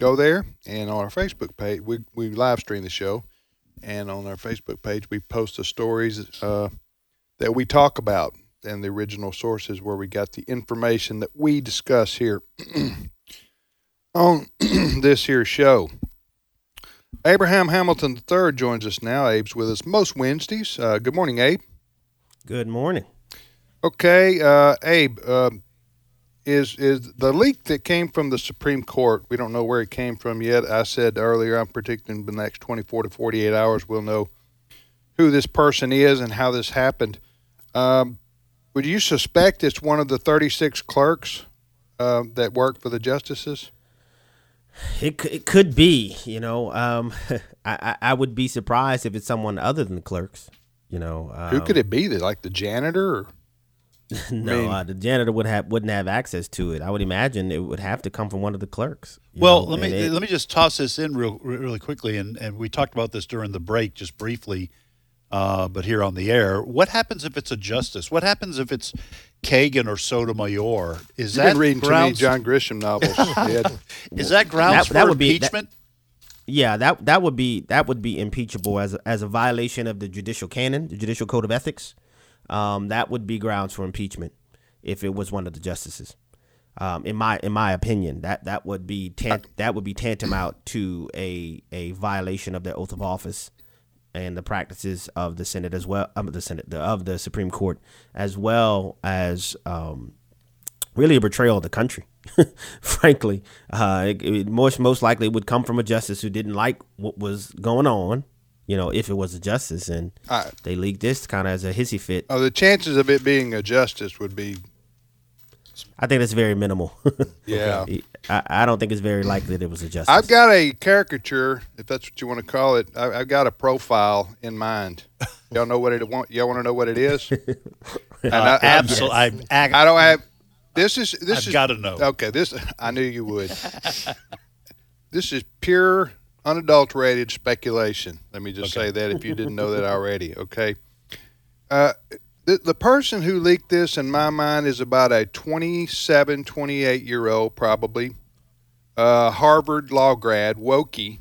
[SPEAKER 1] go there. And on our Facebook page, we, we live stream the show. And on our Facebook page, we post the stories uh, that we talk about and the original sources where we got the information that we discuss here on this here show. Abraham Hamilton III joins us now. Abe's with us most Wednesdays. Uh, good morning, Abe.
[SPEAKER 13] Good morning.
[SPEAKER 1] Okay, uh, Abe, uh, is is the leak that came from the Supreme Court? We don't know where it came from yet. I said earlier, I'm predicting the next 24 to 48 hours we'll know who this person is and how this happened. Um, would you suspect it's one of the 36 clerks uh, that work for the justices?
[SPEAKER 13] It, it could be, you know. Um, I, I would be surprised if it's someone other than the clerks, you know. Um,
[SPEAKER 1] Who could it be? Like the janitor? Or?
[SPEAKER 13] no, I mean, uh, the janitor would have wouldn't have access to it. I would imagine it would have to come from one of the clerks.
[SPEAKER 2] Well,
[SPEAKER 13] know?
[SPEAKER 2] let me
[SPEAKER 13] it,
[SPEAKER 2] let me just toss this in real really quickly, and and we talked about this during the break just briefly, uh, but here on the air, what happens if it's a justice? What happens if it's Kagan or Sotomayor? Is
[SPEAKER 1] You've
[SPEAKER 2] that
[SPEAKER 1] been reading
[SPEAKER 2] grounds?
[SPEAKER 1] too many John Grisham novels?
[SPEAKER 2] Is that grounds
[SPEAKER 13] that, that
[SPEAKER 2] for
[SPEAKER 13] would
[SPEAKER 2] impeachment?
[SPEAKER 13] Be, that, yeah, that that would be that would be impeachable as a, as a violation of the judicial canon, the judicial code of ethics. Um, that would be grounds for impeachment if it was one of the justices. Um, in my in my opinion, that that would be tant- that would be tantamount to a a violation of their oath of office and the practices of the Senate as well, um, the Senate the, of the Supreme Court, as well as um, really a betrayal of the country. Frankly, uh, it, it most most likely it would come from a justice who didn't like what was going on. You know, if it was a justice, and
[SPEAKER 1] I-
[SPEAKER 13] they leaked this kind of as a hissy fit.
[SPEAKER 1] Oh, the chances of it being a justice would be
[SPEAKER 13] I think that's very minimal.
[SPEAKER 1] Yeah.
[SPEAKER 13] I, I don't think it's very likely that it was a justice.
[SPEAKER 1] I've got a caricature, if that's what you want to call it. I, I've got a profile in mind. Y'all know what it want? Y'all want to know what it is? And
[SPEAKER 2] Uh, absol- I- ag-
[SPEAKER 1] I don't have. This is this
[SPEAKER 2] I've
[SPEAKER 1] is
[SPEAKER 2] gotta know.
[SPEAKER 1] Okay, this I knew you would. this is pure, unadulterated speculation. Let me just say that if you didn't know that already. Okay. Uh, the, the person who leaked this, in my mind, is about a 27, 28 year old, probably, uh, Harvard law grad, Wokey.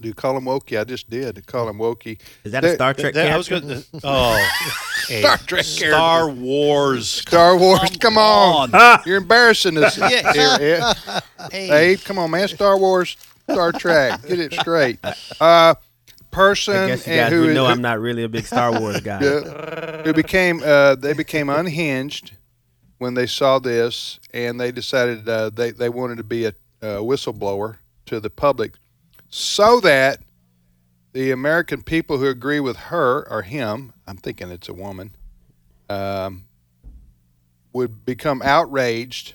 [SPEAKER 1] Do you call him Wokey? I just did. I call him Wokey.
[SPEAKER 13] Is that a Star Trek
[SPEAKER 2] That- I was
[SPEAKER 13] character?
[SPEAKER 2] gonna- oh,
[SPEAKER 1] Star Trek
[SPEAKER 2] Star
[SPEAKER 1] character.
[SPEAKER 2] Wars.
[SPEAKER 1] Star Wars, come, on. You're embarrassing us
[SPEAKER 2] Yeah.
[SPEAKER 1] here. Ed.
[SPEAKER 2] Hey.
[SPEAKER 1] Abe, come on, man. Star Wars, Star Trek. Get it straight. Uh, person
[SPEAKER 13] I guess you
[SPEAKER 1] and
[SPEAKER 13] guys
[SPEAKER 1] who
[SPEAKER 13] would know
[SPEAKER 1] who-
[SPEAKER 13] I'm not really a big Star Wars guy.
[SPEAKER 1] yeah, who became uh, they became unhinged when they saw this, and they decided uh, they they wanted to be a, a whistleblower to the public, so that the American people who agree with her or him, I'm thinking it's a woman, um, would become outraged,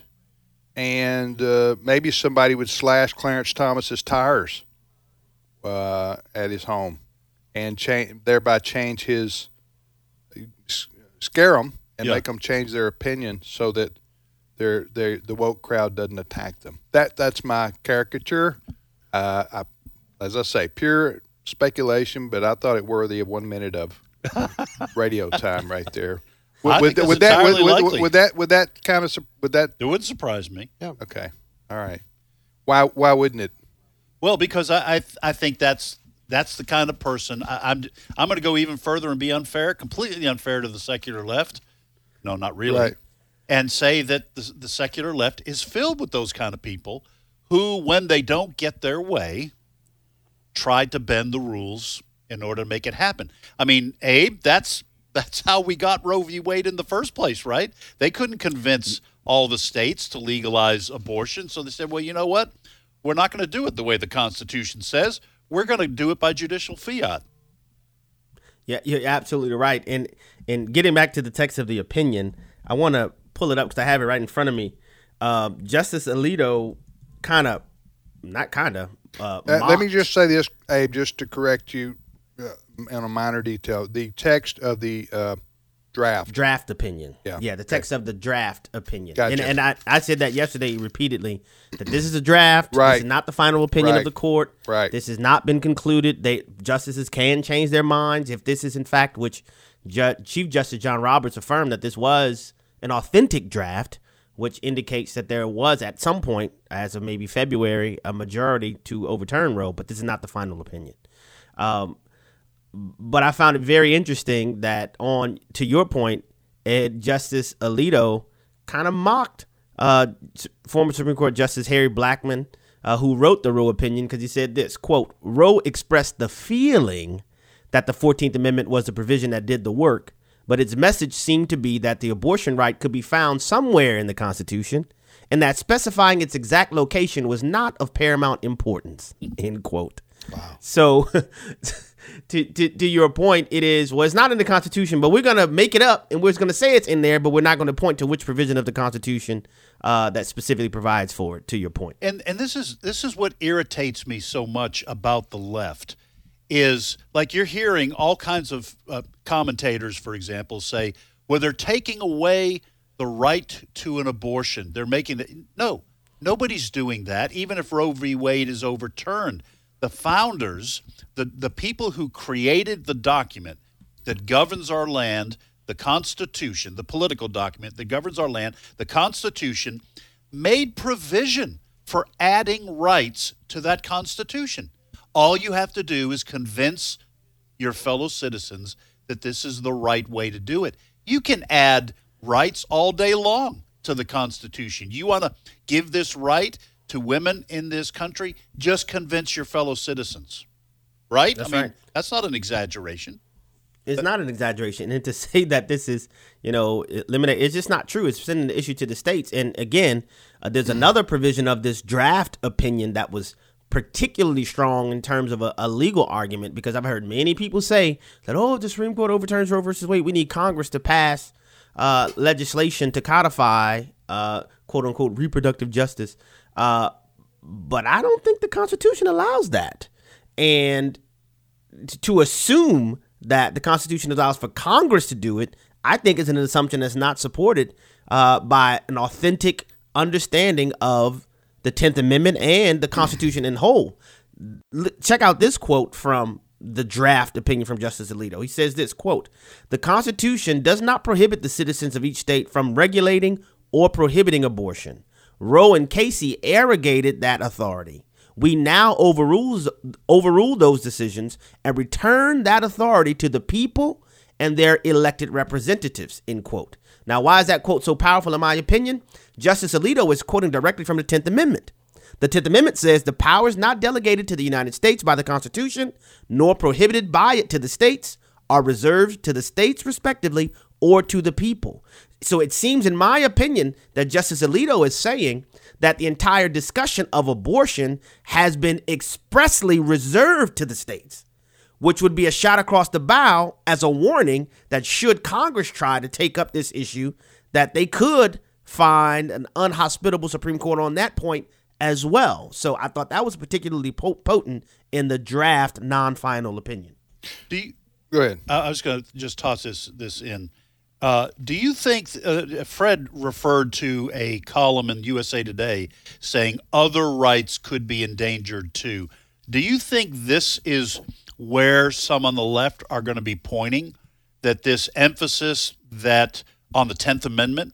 [SPEAKER 1] and uh, maybe somebody would slash Clarence Thomas's tires uh, at his home, and change thereby change his scare them and
[SPEAKER 2] Yeah.
[SPEAKER 1] make them change their opinion so that their their the woke crowd doesn't attack them. That that's my caricature. Uh, I, as I say, pure speculation, but I thought it worthy of one minute of radio time right there.
[SPEAKER 2] I think it's
[SPEAKER 1] would that would, would- would that would that kind of would that
[SPEAKER 2] It would surprise me.
[SPEAKER 1] yeah okay all right why why wouldn't it
[SPEAKER 2] Well, because I I, I think that's that's the kind of person I, I'm. I'm going to go even further and be unfair, completely unfair to the secular left. No, not really.
[SPEAKER 1] Right.
[SPEAKER 2] And say that the, the secular left is filled with those kind of people who, when they don't get their way, try to bend the rules in order to make it happen. I mean, Abe, that's that's how we got Roe v. Wade in the first place, right? They couldn't convince all the states to legalize abortion, so they said, "Well, you know what? We're not going to do it the way the Constitution says. We're going to do it by judicial fiat."
[SPEAKER 13] Yeah, you're absolutely right. And and getting back to the text of the opinion, I want to pull it up because I have it right in front of me. Uh, Justice Alito kind of, not kind of. Uh,
[SPEAKER 1] Uh, let me just say this, Abe, just to correct you uh, on a minor detail. The text of the uh, draft.
[SPEAKER 13] draft opinion.
[SPEAKER 1] Yeah.
[SPEAKER 13] yeah, the text of the draft opinion.
[SPEAKER 1] Gotcha.
[SPEAKER 13] And, and I, I said that yesterday repeatedly that this is a draft. This
[SPEAKER 1] Right.
[SPEAKER 13] is not the final opinion
[SPEAKER 1] Right.
[SPEAKER 13] of the court.
[SPEAKER 1] Right.
[SPEAKER 13] This has not been concluded. They justices can change their minds if this is in fact which Ju- Chief Justice John Roberts affirmed that this was an authentic draft, which indicates that there was at some point, as of maybe February, a majority to overturn Roe. But this is not the final opinion. Um, but I found it very interesting that on to your point, Ed Justice Alito kind of mocked uh, former Supreme Court Justice Harry Blackmun, uh, who wrote the Roe opinion, because he said this quote: "Roe expressed the feeling that the Fourteenth Amendment was the provision that did the work, but its message seemed to be that the abortion right could be found somewhere in the Constitution." And that specifying its exact location was not of paramount importance. End quote. Wow. So, to, to to your point, it is well, it's not in the Constitution, but we're gonna make it up, and we're just gonna say it's in there, but we're not gonna point to which provision of the Constitution uh, that specifically provides for it. To your point,
[SPEAKER 2] and and this is this is what irritates me so much about the left is like you're hearing all kinds of uh, commentators for example say well they're taking away the right to an abortion. They're making the no nobody's doing that even if roe v. Wade is overturned the founders the the people who created the document that governs our land the constitution the political document that governs our land the constitution made provision for adding rights to that Constitution. All you have to do is convince your fellow citizens that this is the right way to do it. You can add rights all day long to the Constitution. You want to give this right to women in this country? Just convince your fellow citizens, right?
[SPEAKER 13] That's
[SPEAKER 2] I mean,
[SPEAKER 13] right.
[SPEAKER 2] that's not an exaggeration.
[SPEAKER 13] It's not an exaggeration, and to say that this is, you know, eliminate, it's just not true. It's sending the issue to the states. And again, uh, there's another provision of this draft opinion that was particularly strong in terms of a, a legal argument because I've heard many people say that, oh, if the Supreme Court overturns Roe versus Wade, we need Congress to pass uh, legislation to codify, uh, quote unquote, reproductive justice. Uh, but I don't think the Constitution allows that. And to assume that the Constitution allows for Congress to do it, I think is an assumption that's not supported uh, by an authentic understanding of the Tenth Amendment and the Constitution in whole. L- check out this quote from the draft opinion from Justice Alito. He says this quote: "The Constitution does not prohibit the citizens of each state from regulating or prohibiting abortion. Roe and Casey arrogated that authority." we now overrules overrule those decisions and return that authority to the people and their elected representatives end quote. Now why is that quote so powerful in my opinion? Justice alito is quoting directly from the 10th amendment. The 10th amendment says the powers not delegated to the united states by the constitution nor prohibited by it to the states are reserved to the states respectively or to the people so it seems in my opinion that justice alito is saying that the entire discussion of abortion has been expressly reserved to the states, which would be a shot across the bow as a warning that should Congress try to take up this issue, that they could find an unhospitable Supreme Court on that point as well. So I thought that was particularly potent in the draft non-final opinion.
[SPEAKER 2] Do you,
[SPEAKER 1] Go ahead.
[SPEAKER 2] I I was going to just toss this this in. Uh, do you think uh, Fred referred to a column in USA Today saying other rights could be endangered too? Do you think this is where some on the left are going to be pointing that this emphasis that on the 10th Amendment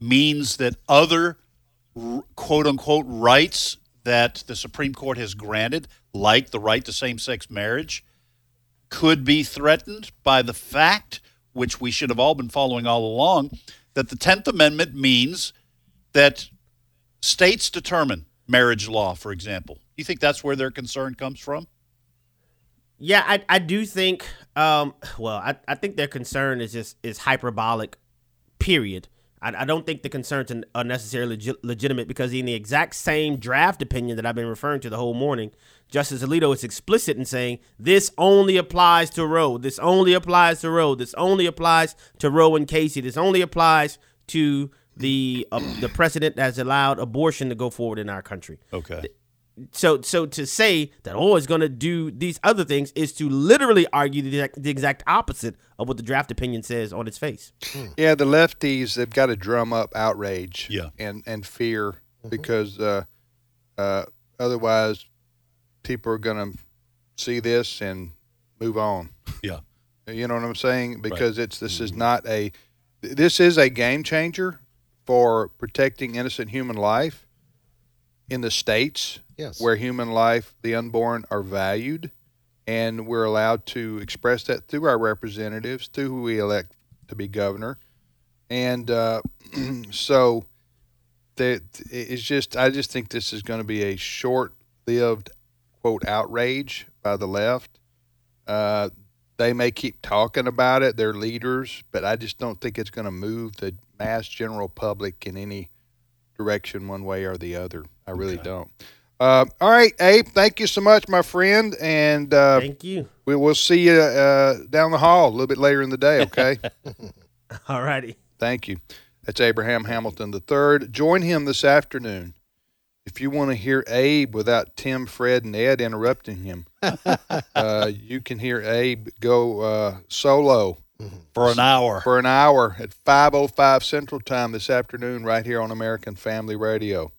[SPEAKER 2] means that other quote unquote rights that the Supreme Court has granted, like the right to same sex marriage, could be threatened by the fact, which we should have all been following all along, that the 10th Amendment means that states determine marriage law, for example. You think that's where their concern comes from?
[SPEAKER 13] Yeah, I, I do think um well, I, I think their concern is just is hyperbolic, period. I, I don't think the concerns are- necessarily legi- legitimate because in the exact same draft opinion that I've been referring to the whole morning, Justice Alito is explicit in saying this only applies to Roe. This only applies to Roe. This only applies to Roe and Casey. This only applies to the uh, the precedent that has allowed abortion to go forward in our country
[SPEAKER 2] Okay.
[SPEAKER 13] so so to say that oh it's going to do these other things is to literally argue the exact, the exact opposite of what the draft opinion says on its face.
[SPEAKER 1] Yeah, the lefties they've got to drum up outrage
[SPEAKER 2] Yeah.
[SPEAKER 1] and and fear because uh, uh, otherwise people are going to see this and move on.
[SPEAKER 2] Yeah.
[SPEAKER 1] You know what I'm saying? Because it's this is not a this is a game changer for protecting innocent human life in the states
[SPEAKER 3] Yes.
[SPEAKER 1] where human life, the unborn, are valued, and we're allowed to express that through our representatives, through who we elect to be governor, and uh, so that it's just I just think this is going to be a short-lived quote outrage by the left. Uh, they may keep talking about it, their leaders, but I just don't think it's going to move the mass general public in any direction one way or the other. I really don't. Uh, all right, Abe, thank you so much, my friend, and uh,
[SPEAKER 13] Thank you.
[SPEAKER 1] we will see you uh, down the hall a little bit later in the day. Okay.
[SPEAKER 13] All righty.
[SPEAKER 1] Thank you. That's Abraham Hamilton III. Join him this afternoon. If you want to hear Abe without Tim, Fred, and Ed interrupting him, uh, you can hear Abe go uh, solo
[SPEAKER 2] For an hour.
[SPEAKER 1] for an hour at 5:05 Central Time this afternoon, right here on American Family Radio.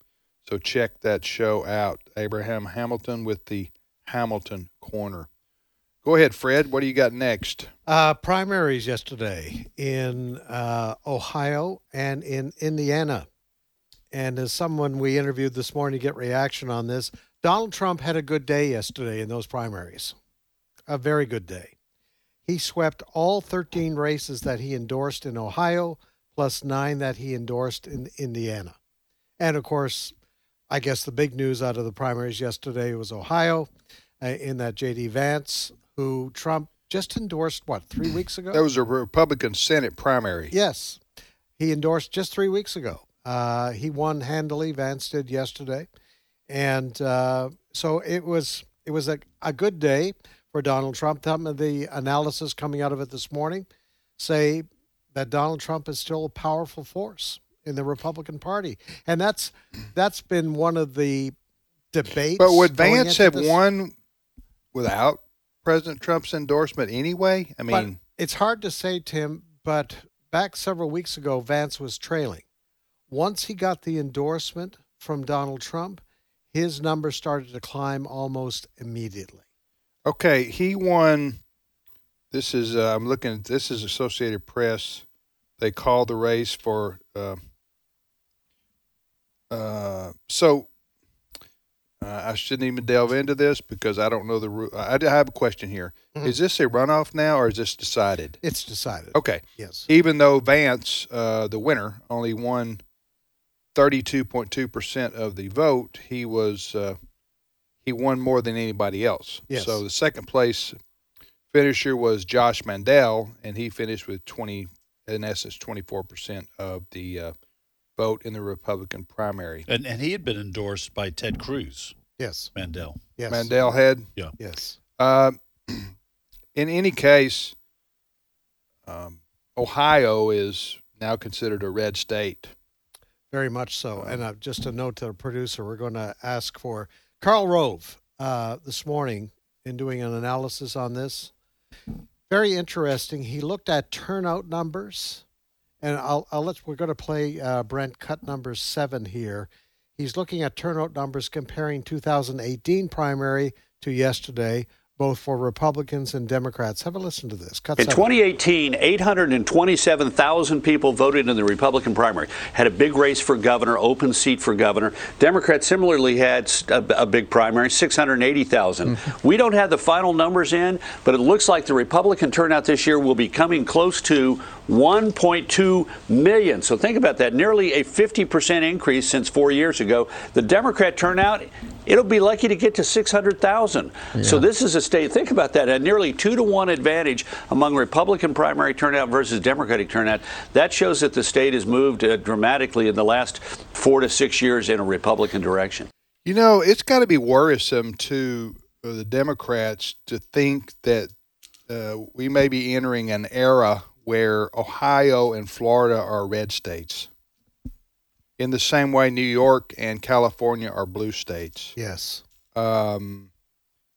[SPEAKER 1] So check that show out. Abraham Hamilton with the Hamilton Corner. Go ahead, Fred. What do you got next?
[SPEAKER 3] Uh, primaries yesterday in uh, Ohio and in Indiana. And as someone we interviewed this morning to get reaction on this, Donald Trump had a good day yesterday in those primaries. A very good day. He swept all 13 races that he endorsed in Ohio, plus nine that he endorsed in Indiana. And of course, I guess the big news out of the primaries yesterday was Ohio, uh, in that J.D. Vance, who Trump just endorsed, what, three weeks ago?
[SPEAKER 1] That was a Republican Senate primary.
[SPEAKER 3] Yes. He endorsed just three weeks ago. Uh, he won handily. Vance did yesterday, and uh, so it was it was a, a good day for Donald Trump. Some of the analysis coming out of it this morning say that Donald Trump is still a powerful force in the Republican Party, and that's that's been one of the debates.
[SPEAKER 1] But would Vance have
[SPEAKER 3] this.
[SPEAKER 1] won without President Trump's endorsement anyway? I
[SPEAKER 3] But
[SPEAKER 1] mean,
[SPEAKER 3] it's hard to say, Tim. But back several weeks ago, Vance was trailing. Once he got the endorsement from Donald Trump, his numbers started to climb almost immediately.
[SPEAKER 1] okay, he won. This is uh, I'm looking. at This is Associated Press. They called the race for. Uh, uh, so uh, I shouldn't even delve into this because I don't know the. ru- I, I have a question here. Is
[SPEAKER 3] Mhm.
[SPEAKER 1] this a runoff now, or is this decided?
[SPEAKER 3] It's decided.
[SPEAKER 1] Okay.
[SPEAKER 3] Yes.
[SPEAKER 1] Even though Vance, uh, the winner, only won 32.2% of the vote, he was uh, he won more than anybody else.
[SPEAKER 3] Yes.
[SPEAKER 1] So the second place finisher was Josh Mandel, and he finished with 20, in essence, 24% of the uh, vote in the Republican primary.
[SPEAKER 2] And and he had been endorsed by Ted Cruz.
[SPEAKER 3] Yes.
[SPEAKER 2] Mandel.
[SPEAKER 3] Yes.
[SPEAKER 1] Mandel had.
[SPEAKER 2] Yeah.
[SPEAKER 3] Yes.
[SPEAKER 1] Uh, in any case, um, Ohio is now considered a red state.
[SPEAKER 3] Very much so. And uh, just a note to the producer, we're going to ask for Karl Rove uh, this morning in doing an analysis on this. Very interesting. He looked at turnout numbers, and I'll, I'll let we're going to play uh, Brent cut number seven here. He's looking at turnout numbers comparing 2018 primary to yesterday, both for Republicans and Democrats. Have a listen to this. Cut
[SPEAKER 14] In
[SPEAKER 3] seven.
[SPEAKER 14] 2018, 827,000 people voted in the Republican primary. Had a big race for governor, open seat for governor. Democrats similarly had a big primary, 680,000. Mm-hmm. We don't have the final numbers in, but it looks like the Republican turnout this year will be coming close to 1.2 million. So think about that, nearly a 50% increase since four years ago. The Democrat turnout, it'll be lucky to get to 600,000. So this is a state, think about that, a nearly two to one advantage among Republican primary turnout versus Democratic turnout. That shows that the state has moved uh, dramatically in the last four to six years in a Republican direction.
[SPEAKER 1] You know, it's got to be worrisome to uh, the Democrats to think that uh, we may be entering an era where Ohio and Florida are red states. In the same way, New York and California are blue states.
[SPEAKER 3] Yes.
[SPEAKER 1] Um,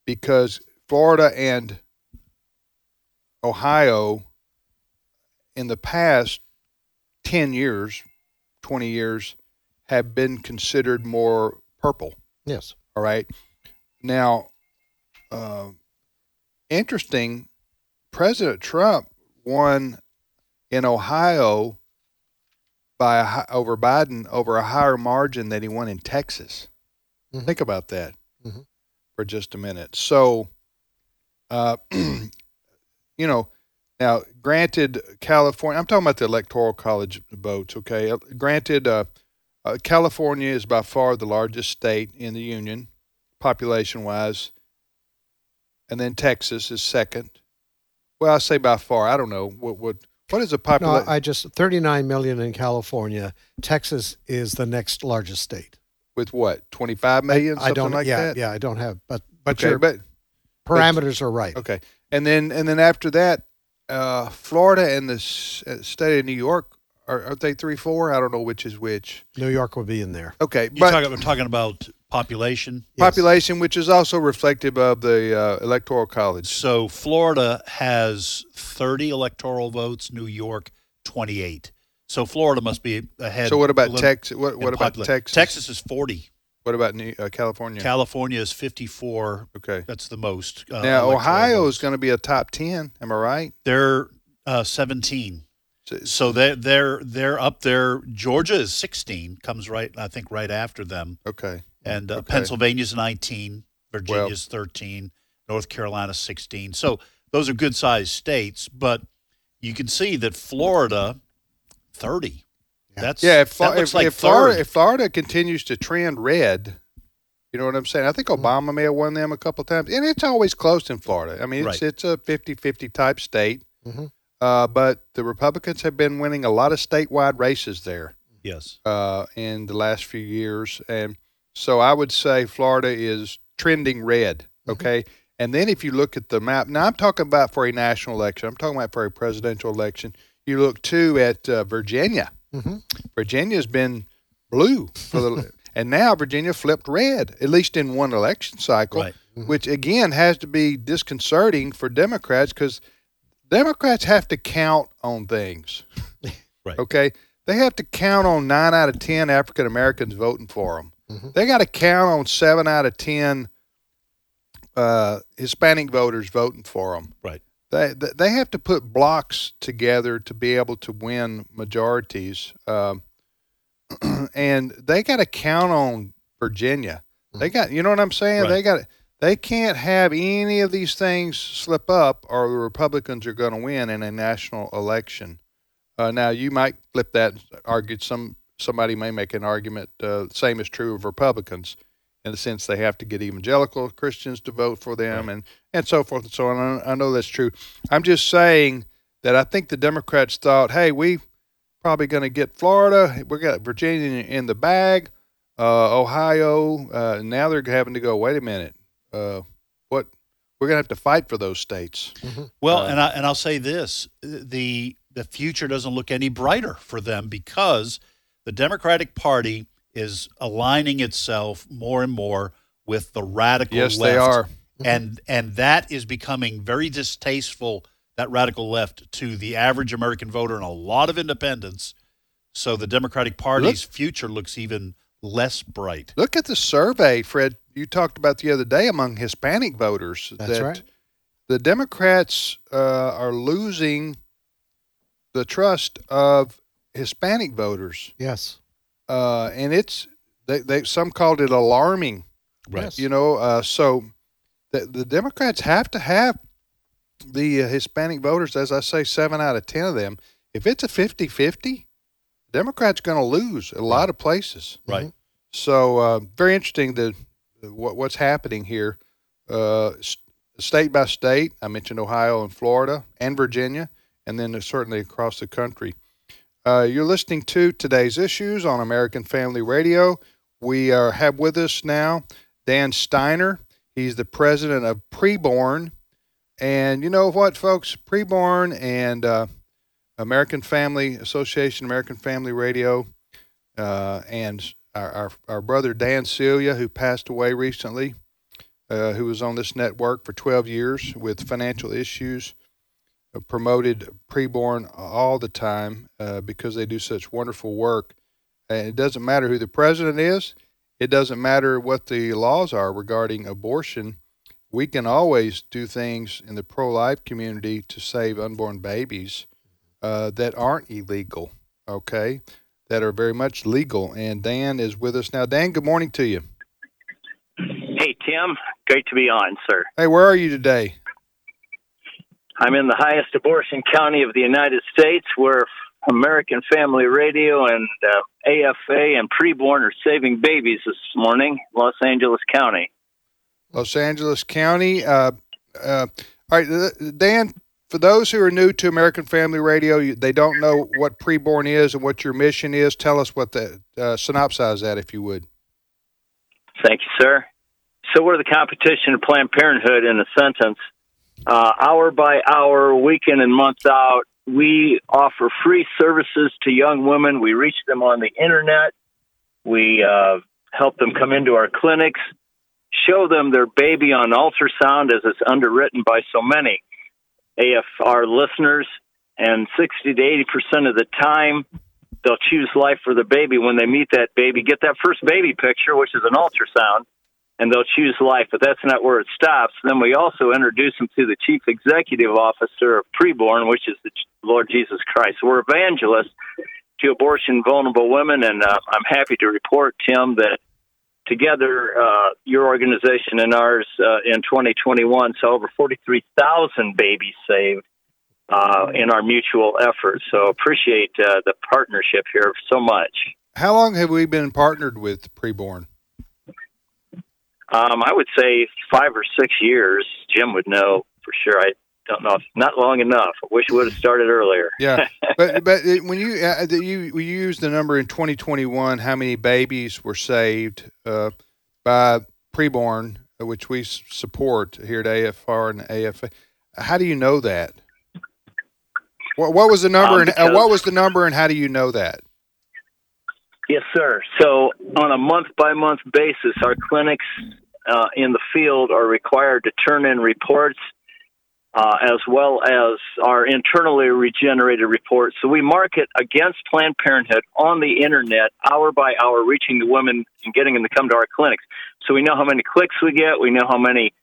[SPEAKER 1] because Florida and Ohio, in the past 10 years, 20 years, have been considered more purple.
[SPEAKER 3] Yes.
[SPEAKER 1] All right. Now, uh, interesting. President Trump won in Ohio by a, over Biden over a higher margin than he won in Texas. Think about that
[SPEAKER 3] Mhm.
[SPEAKER 1] for just a minute. So, uh, you know, now granted, California. I'm talking about the electoral college votes. Okay, Uh, granted, uh, uh, California is by far the largest state in the union, population wise, and then Texas is second. Well, I say by far. I don't know what what what is the population? No.
[SPEAKER 3] I just 39 million in California. Texas is the next largest state.
[SPEAKER 1] with what 25 million,
[SPEAKER 3] I
[SPEAKER 1] something
[SPEAKER 3] don't.
[SPEAKER 1] like
[SPEAKER 3] yeah,
[SPEAKER 1] that.
[SPEAKER 3] yeah, I don't have. But but
[SPEAKER 1] okay,
[SPEAKER 3] your
[SPEAKER 1] but
[SPEAKER 3] parameters are right.
[SPEAKER 1] Okay, and then and then after that, uh, Florida and the s- uh, state of New York are aren't they three four? I don't know which is which.
[SPEAKER 3] New York would be in there.
[SPEAKER 1] Okay,
[SPEAKER 2] You
[SPEAKER 1] but
[SPEAKER 2] talking, we're talking about population.
[SPEAKER 1] population, which is also reflective of the uh, electoral college.
[SPEAKER 2] So Florida has 30 electoral votes, New York 28. So Florida must be ahead.
[SPEAKER 1] So what about Texas? What what about Texas?
[SPEAKER 2] Texas is 40.
[SPEAKER 1] What about New, uh, California?
[SPEAKER 2] California is 54.
[SPEAKER 1] Okay.
[SPEAKER 2] That's the most. Uh,
[SPEAKER 1] now Ohio is going to be a top ten. Am I right?
[SPEAKER 2] They're uh, 17. So they're they're they're up there. Georgia is 16, comes right I think right after them,
[SPEAKER 1] Okay.
[SPEAKER 2] And uh,
[SPEAKER 1] Okay.
[SPEAKER 2] Pennsylvania's 19, Virginia's 13, North Carolina 16. So those are good sized states, but you can see that Florida 30. That's
[SPEAKER 1] yeah. If,
[SPEAKER 2] that looks
[SPEAKER 1] if,
[SPEAKER 2] like
[SPEAKER 1] if Florida,
[SPEAKER 2] third.
[SPEAKER 1] if Florida continues to trend red, you know what I'm saying? I think
[SPEAKER 2] Mm-hmm.
[SPEAKER 1] Obama may have won them a couple times, and it's always close in Florida. I mean, it's
[SPEAKER 2] Right.
[SPEAKER 1] it's a 50-50 type state,
[SPEAKER 3] Mhm.
[SPEAKER 1] uh, but the Republicans have been winning a lot of statewide races there.
[SPEAKER 2] yes.
[SPEAKER 1] uh, in the last few years, and so I would say Florida is trending red. Okay, and then if you look at the map, now I'm talking about for a national election. I'm talking about for a presidential election. You look too at uh, Virginia.
[SPEAKER 3] Mhm.
[SPEAKER 1] Virginia's been blue for the, and now Virginia flipped red, at least in one election cycle,
[SPEAKER 2] Right.
[SPEAKER 1] which again has to be disconcerting for Democrats because Democrats have to count on things.
[SPEAKER 2] Right.
[SPEAKER 1] Okay, they have to count on nine out of ten African Americans voting for them.
[SPEAKER 2] Mm-hmm.
[SPEAKER 1] They got to count on seven out of ten uh, Hispanic voters voting for them.
[SPEAKER 2] Right.
[SPEAKER 1] They they- have to put blocks together to be able to win majorities, um, and they got to count on Virginia. They got you know what I'm saying.
[SPEAKER 2] Right.
[SPEAKER 1] They got they can't have any of these things slip up, or the Republicans are going to win in a national election. Uh, now you might flip that and argue some somebody may make an argument. Uh, same is true of Republicans, in the sense they have to get evangelical Christians to vote for them, and and so forth and so on. I, I know that's true. I'm just saying that I think the Democrats thought, hey, we probably going to get Florida. We got Virginia in, in the bag. Uh, Ohio. Uh, now they're having to go. Wait a minute. Uh, what? We're going to have to fight for those states.
[SPEAKER 2] Well,
[SPEAKER 1] Uh,
[SPEAKER 2] and I and I'll say this: the the future doesn't look any brighter for them because the Democratic Party is aligning itself more and more with the radical
[SPEAKER 1] Yes,
[SPEAKER 2] left.
[SPEAKER 1] they are.
[SPEAKER 2] and and that is becoming very distasteful. That radical left to the average American voter and a lot of independents. So the Democratic Party's future looks even less bright.
[SPEAKER 1] Look at the survey, Fred. You talked about the other day among Hispanic voters.
[SPEAKER 3] That's
[SPEAKER 1] that
[SPEAKER 3] right.
[SPEAKER 1] The Democrats uh, are losing the trust of Hispanic voters,
[SPEAKER 3] Yes.
[SPEAKER 1] uh, and it's they, they some called it alarming.
[SPEAKER 2] Right.
[SPEAKER 1] You know, uh, so the, the Democrats have to have the uh, Hispanic voters, as I say, seven out of ten of them. If it's a 50-50, Democrats going to lose a lot of places.
[SPEAKER 2] Right.
[SPEAKER 1] So uh, very interesting the what what's happening here, uh, s- state by state. I mentioned Ohio and Florida and Virginia, and then certainly across the country. Uh, you're listening to today's issues on American Family Radio. We are have with us now Dan Steiner. He's the president of Preborn, and you know what, folks, Preborn and uh, American Family Association, American Family Radio, uh, and our, our, our brother Dan Celia, who passed away recently, uh, who was on this network for 12 years with financial issues, uh, promoted preborn all the time uh, because they do such wonderful work. And it doesn't matter who the president is, it doesn't matter what the laws are regarding abortion. We can always do things in the pro life community to save unborn babies uh, that aren't illegal, okay? That are very much legal. And Dan is with us now. Dan, good morning to you.
[SPEAKER 15] Hey, Tim. Great to be on, sir.
[SPEAKER 1] Hey, where are you today?
[SPEAKER 15] I'm in the highest abortion county of the United States where American Family Radio and uh, AFA and preborn are saving babies this morning, Los Angeles County.
[SPEAKER 1] Los Angeles County. Uh, uh, all right, Dan. For those who are new to American Family Radio, they don't know what preborn is and what your mission is. Tell us what the uh, synopsize that, if you would.
[SPEAKER 15] Thank you, sir. So we're the competition of Planned Parenthood in a sentence. Uh, hour by hour, week in and month out, we offer free services to young women. We reach them on the internet. We uh, help them come into our clinics, show them their baby on ultrasound as it's underwritten by so many AFR listeners. And 60 to 80% of the time, they'll choose life for the baby when they meet that baby, get that first baby picture, which is an ultrasound, and they'll choose life. But that's not where it stops. Then we also introduce them to the chief executive officer of preborn, which is the Lord Jesus Christ. We're evangelists to abortion vulnerable women, and uh, I'm happy to report, Tim, that together, uh, your organization and ours uh, in 2021 saw over 43,000 babies saved uh, in our mutual efforts. So appreciate uh, the partnership here so much.
[SPEAKER 1] How long have we been partnered with Preborn?
[SPEAKER 15] Um, I would say five or six years. Jim would know for sure. I don't know. If, not long enough. I wish we would have started earlier.
[SPEAKER 1] Yeah, but but when you uh, you you use the number in 2021, how many babies were saved uh, by preborn, which we support here at AFR and AFA? How do you know that? What, what was the number um, and uh, what was the number and how do you know that?
[SPEAKER 15] Yes, sir. So on a month by month basis, our clinics uh, in the field are required to turn in reports uh, as well as our internally regenerated reports. So we market against Planned Parenthood on the internet, hour by hour, reaching the women and getting them to come to our clinics. So we know how many clicks we get, we know how many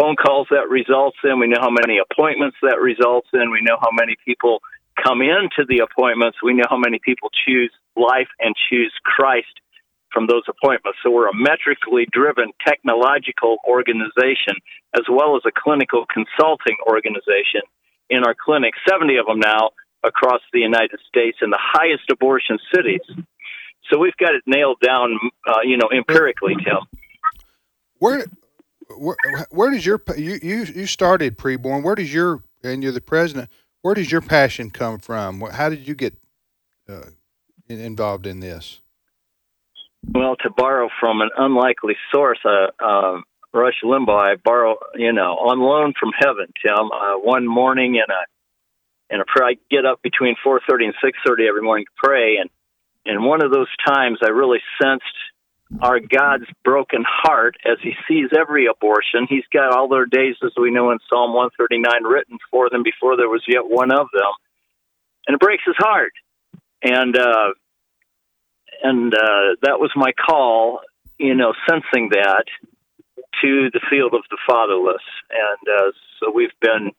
[SPEAKER 15] phone calls that results in, we know how many appointments that results in, we know how many people come into the appointments, we know how many people choose life and choose Christ from those appointments. So we're a metrically driven technological organization as well as a clinical consulting organization in our clinics, 70 of them now across the United States in the highest abortion cities. So we've got it nailed down, uh, you know, empirically, Tim.
[SPEAKER 1] Where, where, where does your you you you started preborn? Where does your and you're the president? Where does your passion come from? How did you get uh, involved in this?
[SPEAKER 15] Well, to borrow from an unlikely source, uh, uh, Rush Limbaugh, I borrow, you know, on loan from heaven, Tim. Uh, one morning in a in a prayer, I get up between four thirty and six thirty every morning to pray, and and one of those times, I really sensed our God's broken heart as He sees every abortion. He's got all their days, as we know in Psalm one thirty nine, written for them before there was yet one of them, and it breaks His heart. And uh, and uh, that was my call, you know, sensing that to the field of the fatherless. And uh, so we've been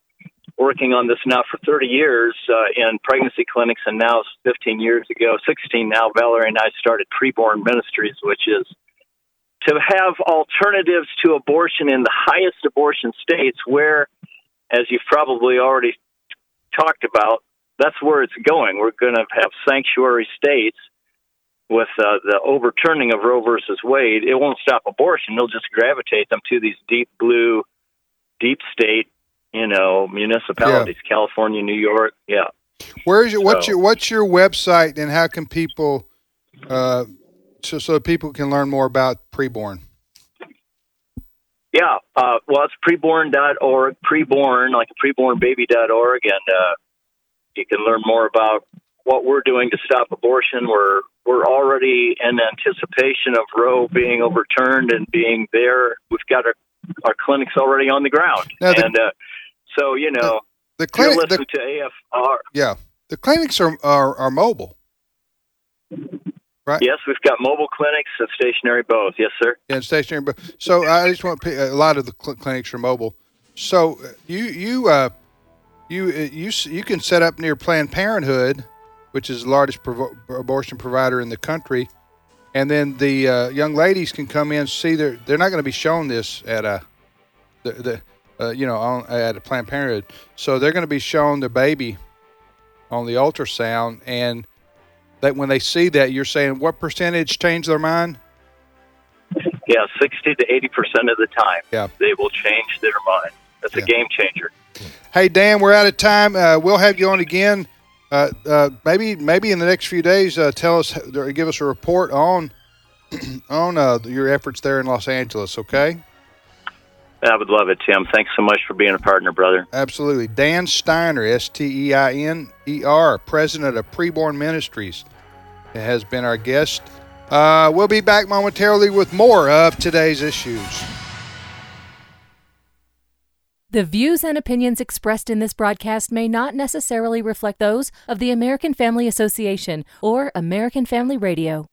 [SPEAKER 15] working on this now for 30 years uh, in pregnancy clinics, and now 15 years ago, 16 now, Valerie and I started Preborn Ministries, which is to have alternatives to abortion in the highest abortion states where, as you've probably already talked about, that's where it's going. We're going to have sanctuary states with uh, the overturning of Roe versus Wade, it won't stop abortion. They'll just gravitate them to these deep blue, deep state, you know, municipalities, yeah. California, New York. Yeah.
[SPEAKER 1] Where's your so, what's your what's your website and how can people uh, so so people can learn more about preborn?
[SPEAKER 15] Yeah, uh, well, it's preborn.org, preborn, like prebornbaby.org, and uh, you can learn more about what we're doing to stop abortion. We're we're already in anticipation of Roe being overturned and being there. We've got our our clinics already on the ground, now the, and uh, so you know the, the clinic the, to AFR.
[SPEAKER 1] Yeah, the clinics are are, are mobile. Right.
[SPEAKER 15] Yes, we've got mobile clinics and stationary both. Yes, sir.
[SPEAKER 1] Yeah, stationary. But so I just want to, a lot of the cl- clinics are mobile. So uh, you you uh, you uh, you you can set up near Planned Parenthood which is the largest provo- abortion provider in the country. And then the uh, young ladies can come in see they're they're not going to be shown this at a the, the uh, you know on, at a Planned Parenthood, so they're going to be shown the baby on the ultrasound, and that when they see that, you're saying what percentage change their mind?
[SPEAKER 15] Yeah, sixty to eighty percent of the time.
[SPEAKER 1] Yeah,
[SPEAKER 15] they will change their mind. That's yeah. a game changer.
[SPEAKER 1] Hey Dan, we're out of time. Uh, we'll have you on again uh, uh, maybe maybe in the next few days, uh, tell us, give us a report on on uh, your efforts there in Los Angeles. Okay.
[SPEAKER 15] I would love it, Tim. Thanks so much for being a partner, brother.
[SPEAKER 1] Absolutely. Dan Steiner, S T E I N E R, president of Preborn Ministries, has been our guest. Uh, we'll be back momentarily with more of today's issues.
[SPEAKER 16] The views and opinions expressed in this broadcast may not necessarily reflect those of the American Family Association or American Family Radio.